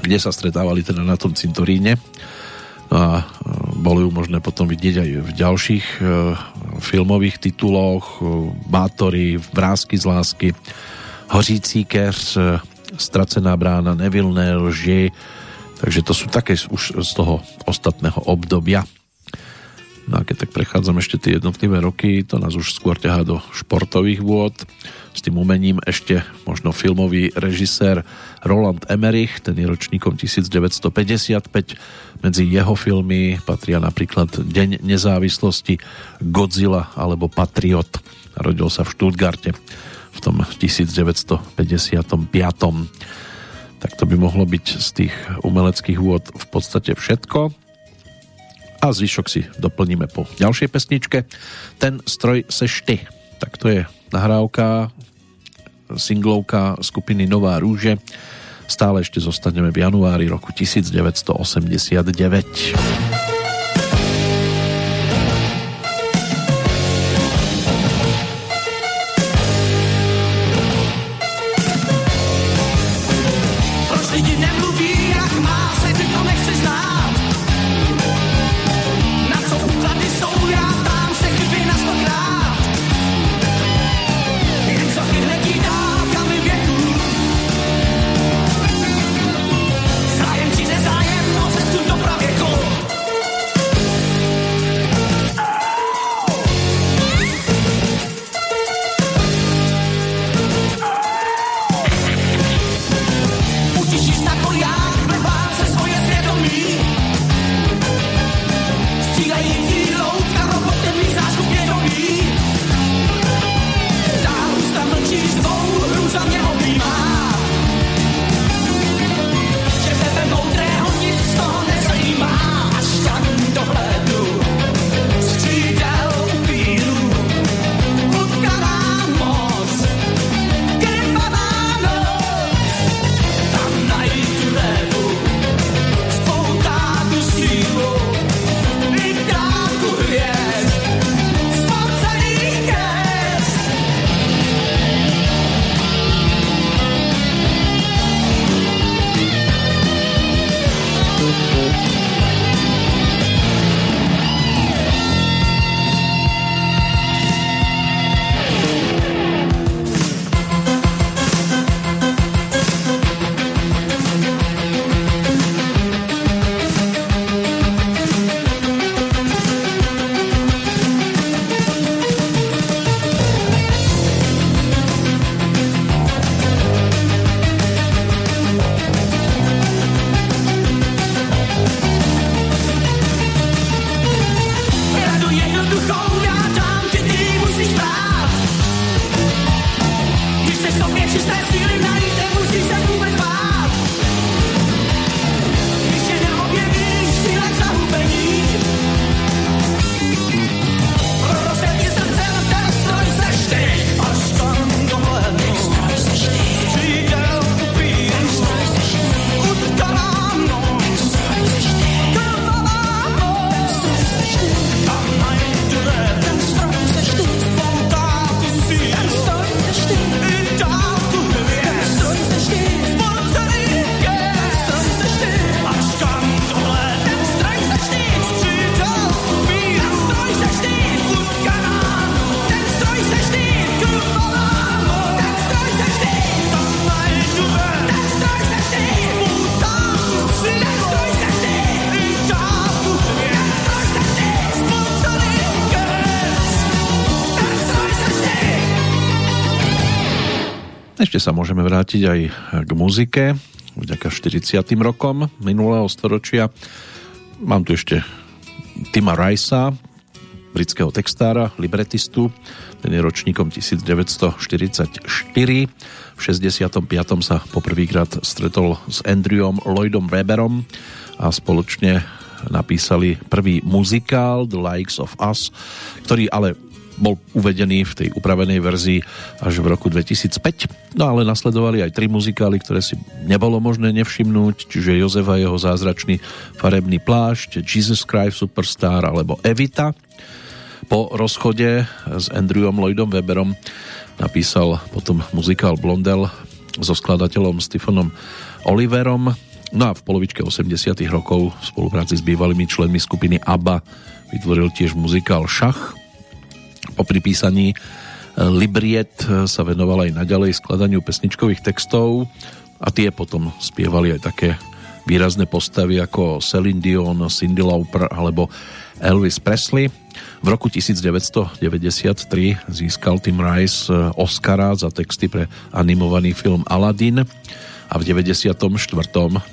kde sa stretávali teda na tom cintoríne. No a e, bolo ju možné potom vidieť aj v ďalších e, filmových tituloch e, Bátory, Vrázky z lásky, Hořící keř, Stracená brána, Nevilné lži, Takže to sú také už z toho ostatného obdobia. No a keď tak prechádzam ešte tie jednotlivé roky, to nás už skôr ťahá do športových vôd. S tým umením ešte možno filmový režisér Roland Emmerich, ten je ročníkom 1955. Medzi jeho filmy patria napríklad Deň nezávislosti, Godzilla alebo Patriot. Narodil sa v Stuttgarte v tom 1955 tak to by mohlo byť z tých umeleckých vôd v podstate všetko. A zvyšok si doplníme po ďalšej pesničke. Ten stroj seš ty. Tak to je nahrávka, singlovka skupiny Nová rúže. Stále ešte zostaneme v januári roku 1989. Ešte sa môžeme vrátiť aj k muzike, vďaka 40. rokom minulého storočia. Mám tu ešte Tima Ricea, britského textára, libretistu, ten je ročníkom 1944. V 65. sa poprvýkrát stretol s Andrewom Lloydom Weberom a spoločne napísali prvý muzikál The Likes of Us, ktorý ale bol uvedený v tej upravenej verzii až v roku 2005. No ale nasledovali aj tri muzikály, ktoré si nebolo možné nevšimnúť, čiže Jozefa jeho zázračný farebný plášť, Jesus Christ Superstar alebo Evita. Po rozchode s Andrewom Lloydom Weberom napísal potom muzikál Blondel so skladateľom Stephenom Oliverom. No a v polovičke 80 rokov v spolupráci s bývalými členmi skupiny ABBA vytvoril tiež muzikál Šach, po pripísaní e, Libriet e, sa venoval aj naďalej skladaniu pesničkových textov a tie potom spievali aj také výrazné postavy ako Celine Dion, Cindy Lauper alebo Elvis Presley. V roku 1993 získal Tim Rice e, Oscara za texty pre animovaný film Aladdin a v 94.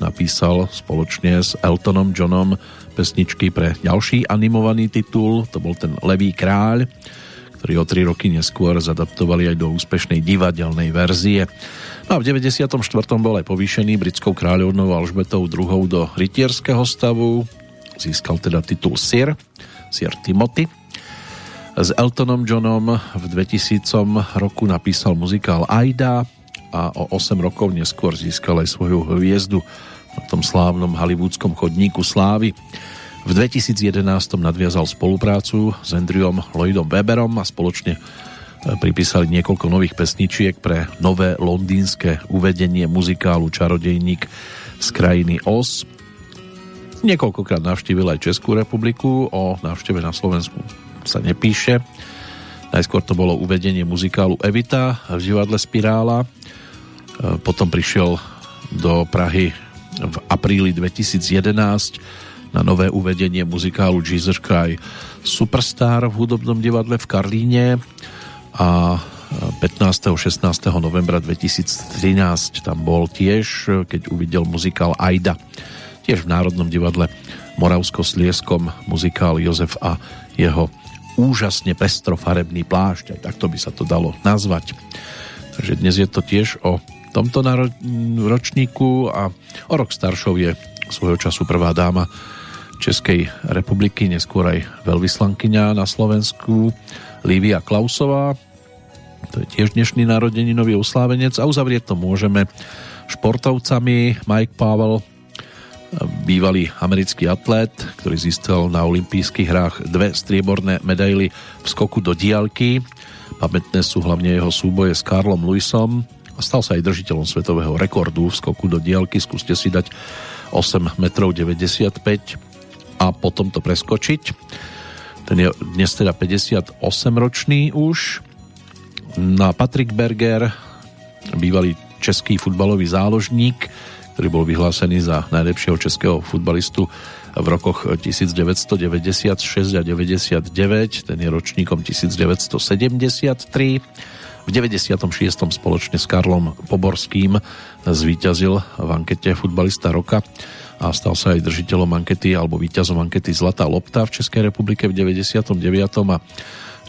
napísal spoločne s Eltonom Johnom pesničky pre ďalší animovaný titul, to bol ten Levý kráľ ktorý o tri roky neskôr zadaptovali aj do úspešnej divadelnej verzie. No a v 94. bol aj povýšený britskou kráľovnou Alžbetou II do rytierského stavu. Získal teda titul Sir, Sir Timothy. S Eltonom Johnom v 2000 roku napísal muzikál Aida a o 8 rokov neskôr získal aj svoju hviezdu na tom slávnom hollywoodskom chodníku slávy. V 2011 nadviazal spoluprácu s Andrewom Lloydom Weberom a spoločne e, pripísali niekoľko nových pesničiek pre nové londýnske uvedenie muzikálu Čarodejník z krajiny Oz. Niekoľkokrát navštívil aj Českú republiku, o návšteve na Slovensku sa nepíše. Najskôr to bolo uvedenie muzikálu Evita v divadle Spirála. E, potom prišiel do Prahy v apríli 2011 na nové uvedenie muzikálu Jesus Cry Superstar v hudobnom divadle v Karlíne a 15. 16. novembra 2013 tam bol tiež, keď uvidel muzikál Aida. Tiež v Národnom divadle Moravsko-Slieskom muzikál Jozef a jeho úžasne pestrofarebný plášť, aj takto by sa to dalo nazvať. Takže dnes je to tiež o tomto ročníku a o rok staršou je svojho času prvá dáma Českej republiky, neskôr aj veľvyslankyňa na Slovensku Lívia Klausová. To je tiež dnešný narodeninový oslávenec a uzavrieť to môžeme športovcami Mike Pavel, bývalý americký atlét, ktorý získal na olympijských hrách dve strieborné medaily v skoku do diálky. Pamätné sú hlavne jeho súboje s Karlom Lewisom a stal sa aj držiteľom svetového rekordu v skoku do diálky. Skúste si dať 8 metrov 95 a potom to preskočiť. Ten je dnes teda 58 ročný už. Na Patrick Berger, bývalý český futbalový záložník, ktorý bol vyhlásený za najlepšieho českého futbalistu v rokoch 1996 a 99, ten je ročníkom 1973. V 96. spoločne s Karlom Poborským zvíťazil v ankete futbalista roka a stal sa aj držiteľom ankety alebo víťazom ankety Zlatá lopta v Českej republike v 99. a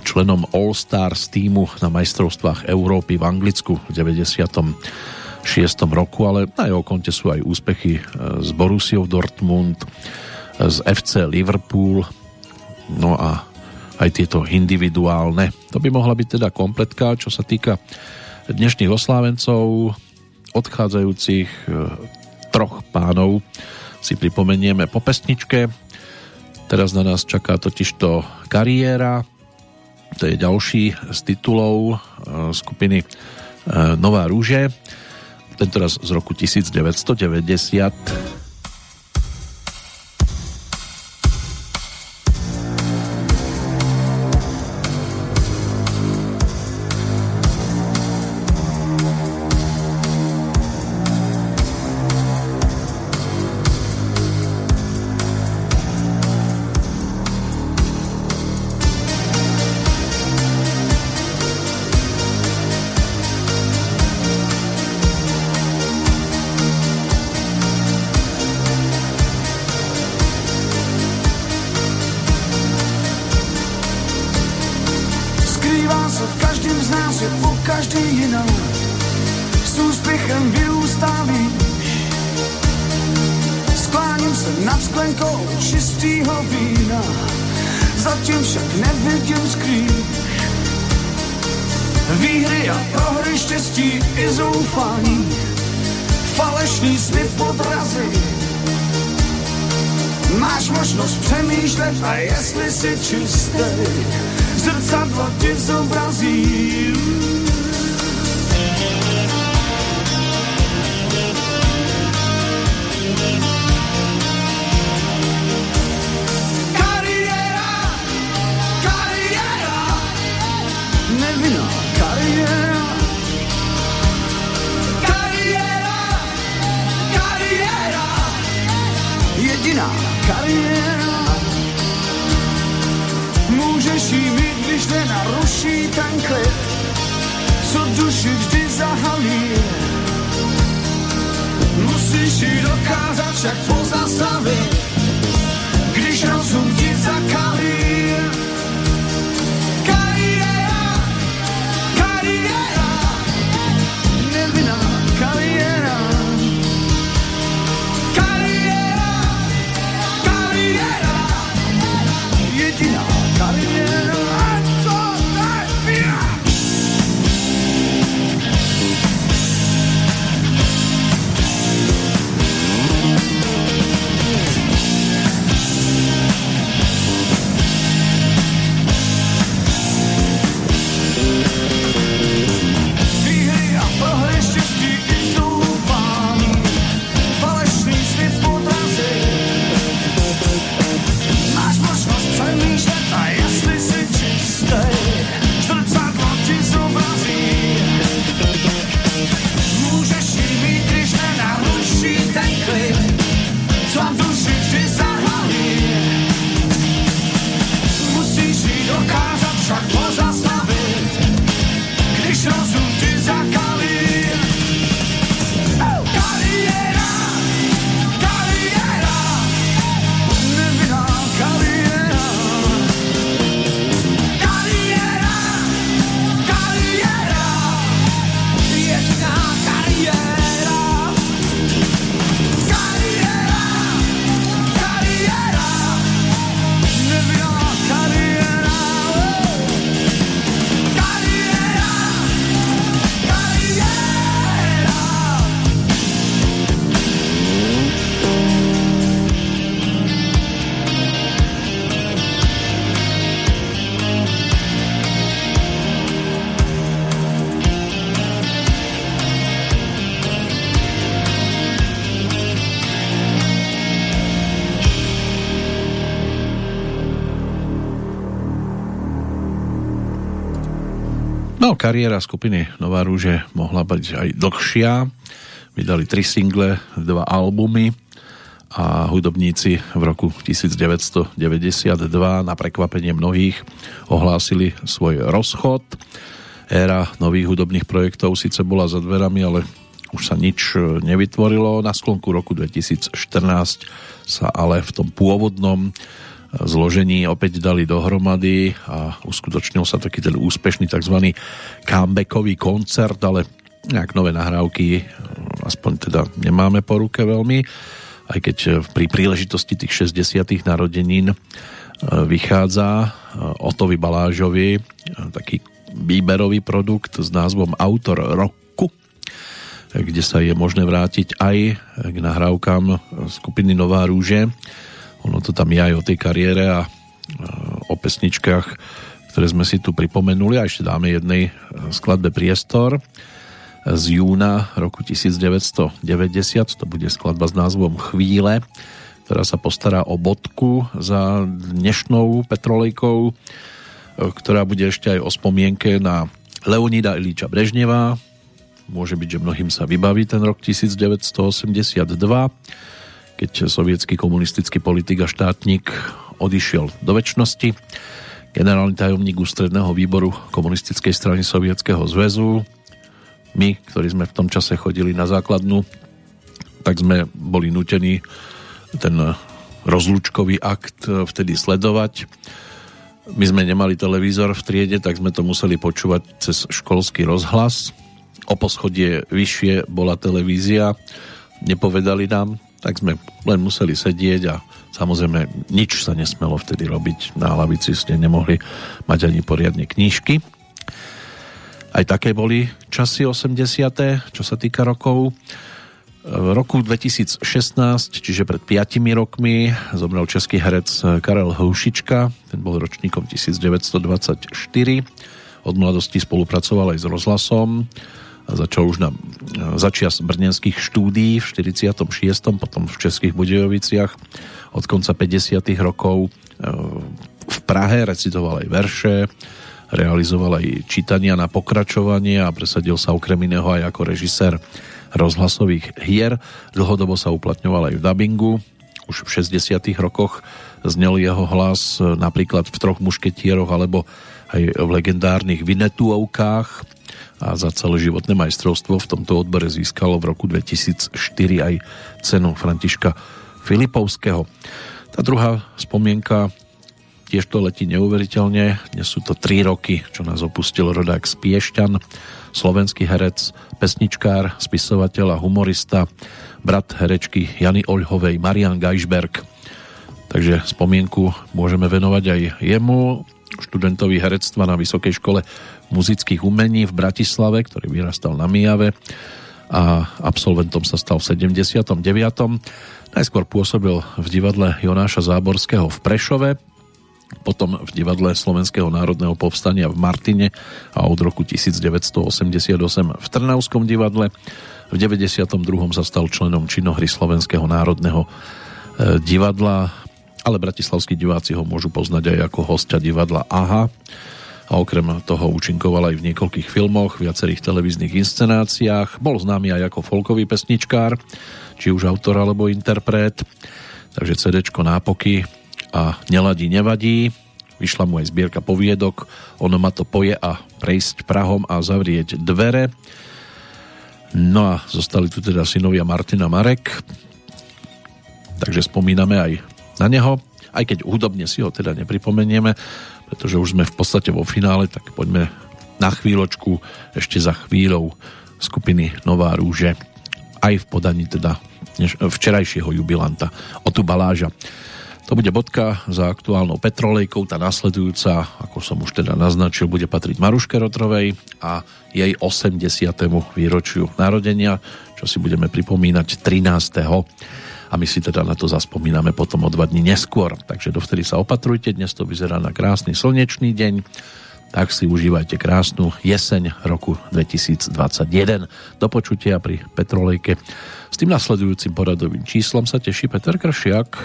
členom All Stars týmu na majstrovstvách Európy v Anglicku v 96. roku, ale na jeho konte sú aj úspechy z e, Borussiou Dortmund, z FC Liverpool, no a aj tieto individuálne. To by mohla byť teda kompletka, čo sa týka dnešných oslávencov, odchádzajúcich e, troch pánov si pripomenieme po pesničke. Teraz na nás čaká totižto kariéra. To je ďalší z titulov e, skupiny e, Nová rúže. Tentoraz z roku 1990. kariéra skupiny Nová rúže mohla byť aj dlhšia. Vydali tri single, dva albumy a hudobníci v roku 1992 na prekvapenie mnohých ohlásili svoj rozchod. Éra nových hudobných projektov síce bola za dverami, ale už sa nič nevytvorilo. Na sklonku roku 2014 sa ale v tom pôvodnom zložení opäť dali dohromady a uskutočnil sa taký ten úspešný tzv. comebackový koncert, ale nejak nové nahrávky aspoň teda nemáme po ruke veľmi, aj keď pri príležitosti tých 60. narodenín vychádza Otovi Balážovi taký výberový produkt s názvom Autor roku, kde sa je možné vrátiť aj k nahrávkam skupiny Nová rúže, ono to tam je aj o tej kariére a o pesničkách, ktoré sme si tu pripomenuli. A ešte dáme jednej skladbe priestor z júna roku 1990, to bude skladba s názvom Chvíle, ktorá sa postará o bodku za dnešnou Petrolejkou, ktorá bude ešte aj o spomienke na Leonida Ilíča Brežneva. Môže byť, že mnohým sa vybaví ten rok 1982, keď sovietský komunistický politik a štátnik odišiel do väčšnosti. Generálny tajomník ústredného výboru komunistickej strany Sovietskeho zväzu. My, ktorí sme v tom čase chodili na základnu, tak sme boli nutení ten rozlúčkový akt vtedy sledovať. My sme nemali televízor v triede, tak sme to museli počúvať cez školský rozhlas. O poschodie vyššie bola televízia, nepovedali nám, tak sme len museli sedieť a samozrejme nič sa nesmelo vtedy robiť. Na lavici ste nemohli mať ani poriadne knížky. Aj také boli časy 80. čo sa týka rokov. V roku 2016, čiže pred 5 rokmi, zomrel český herec Karel Houšička, ten bol ročníkom 1924. Od mladosti spolupracoval aj s rozhlasom začal už na začias brnenských štúdií v 46. potom v Českých Budejoviciach od konca 50. rokov e, v Prahe recitoval aj verše, realizoval aj čítania na pokračovanie a presadil sa okrem iného aj ako režisér rozhlasových hier. Dlhodobo sa uplatňoval aj v dubbingu. Už v 60. rokoch znel jeho hlas napríklad v Troch mušketieroch alebo aj v legendárnych Vinetuovkách a za celé životné majstrovstvo v tomto odbore získalo v roku 2004 aj cenu Františka Filipovského. Tá druhá spomienka tiež to letí neuveriteľne. Dnes sú to 3 roky, čo nás opustil rodák z slovenský herec, pesničkár, spisovateľ a humorista, brat herečky Jany Oľhovej, Marian Geisberg. Takže spomienku môžeme venovať aj jemu, študentovi herectva na Vysokej škole muzických umení v Bratislave, ktorý vyrastal na Mijave a absolventom sa stal v 79. Najskôr pôsobil v divadle Jonáša Záborského v Prešove, potom v divadle Slovenského národného povstania v Martine a od roku 1988 v Trnavskom divadle. V 92. sa stal členom činohry Slovenského národného e, divadla, ale bratislavskí diváci ho môžu poznať aj ako hostia divadla AHA a okrem toho účinkoval aj v niekoľkých filmoch, viacerých televíznych inscenáciách. Bol známy aj ako folkový pesničkár, či už autor alebo interpret. Takže CDčko Nápoky a Neladí nevadí. Vyšla mu aj zbierka poviedok Ono ma to poje a prejsť Prahom a zavrieť dvere. No a zostali tu teda synovia Martina Marek. Takže spomíname aj na neho. Aj keď hudobne si ho teda nepripomenieme, pretože už sme v podstate vo finále, tak poďme na chvíľočku ešte za chvíľou skupiny Nová rúže aj v podaní teda včerajšieho jubilanta Otu Baláža. To bude bodka za aktuálnou petrolejkou. Tá nasledujúca, ako som už teda naznačil, bude patriť Maruške Rotrovej a jej 80. výročiu narodenia, čo si budeme pripomínať 13. A my si teda na to zaspomíname potom o dva dní neskôr. Takže dovtedy sa opatrujte, dnes to vyzerá na krásny slnečný deň tak si užívajte krásnu jeseň roku 2021. Do počutia pri Petrolejke. S tým nasledujúcim poradovým číslom sa teší Peter Kršiak.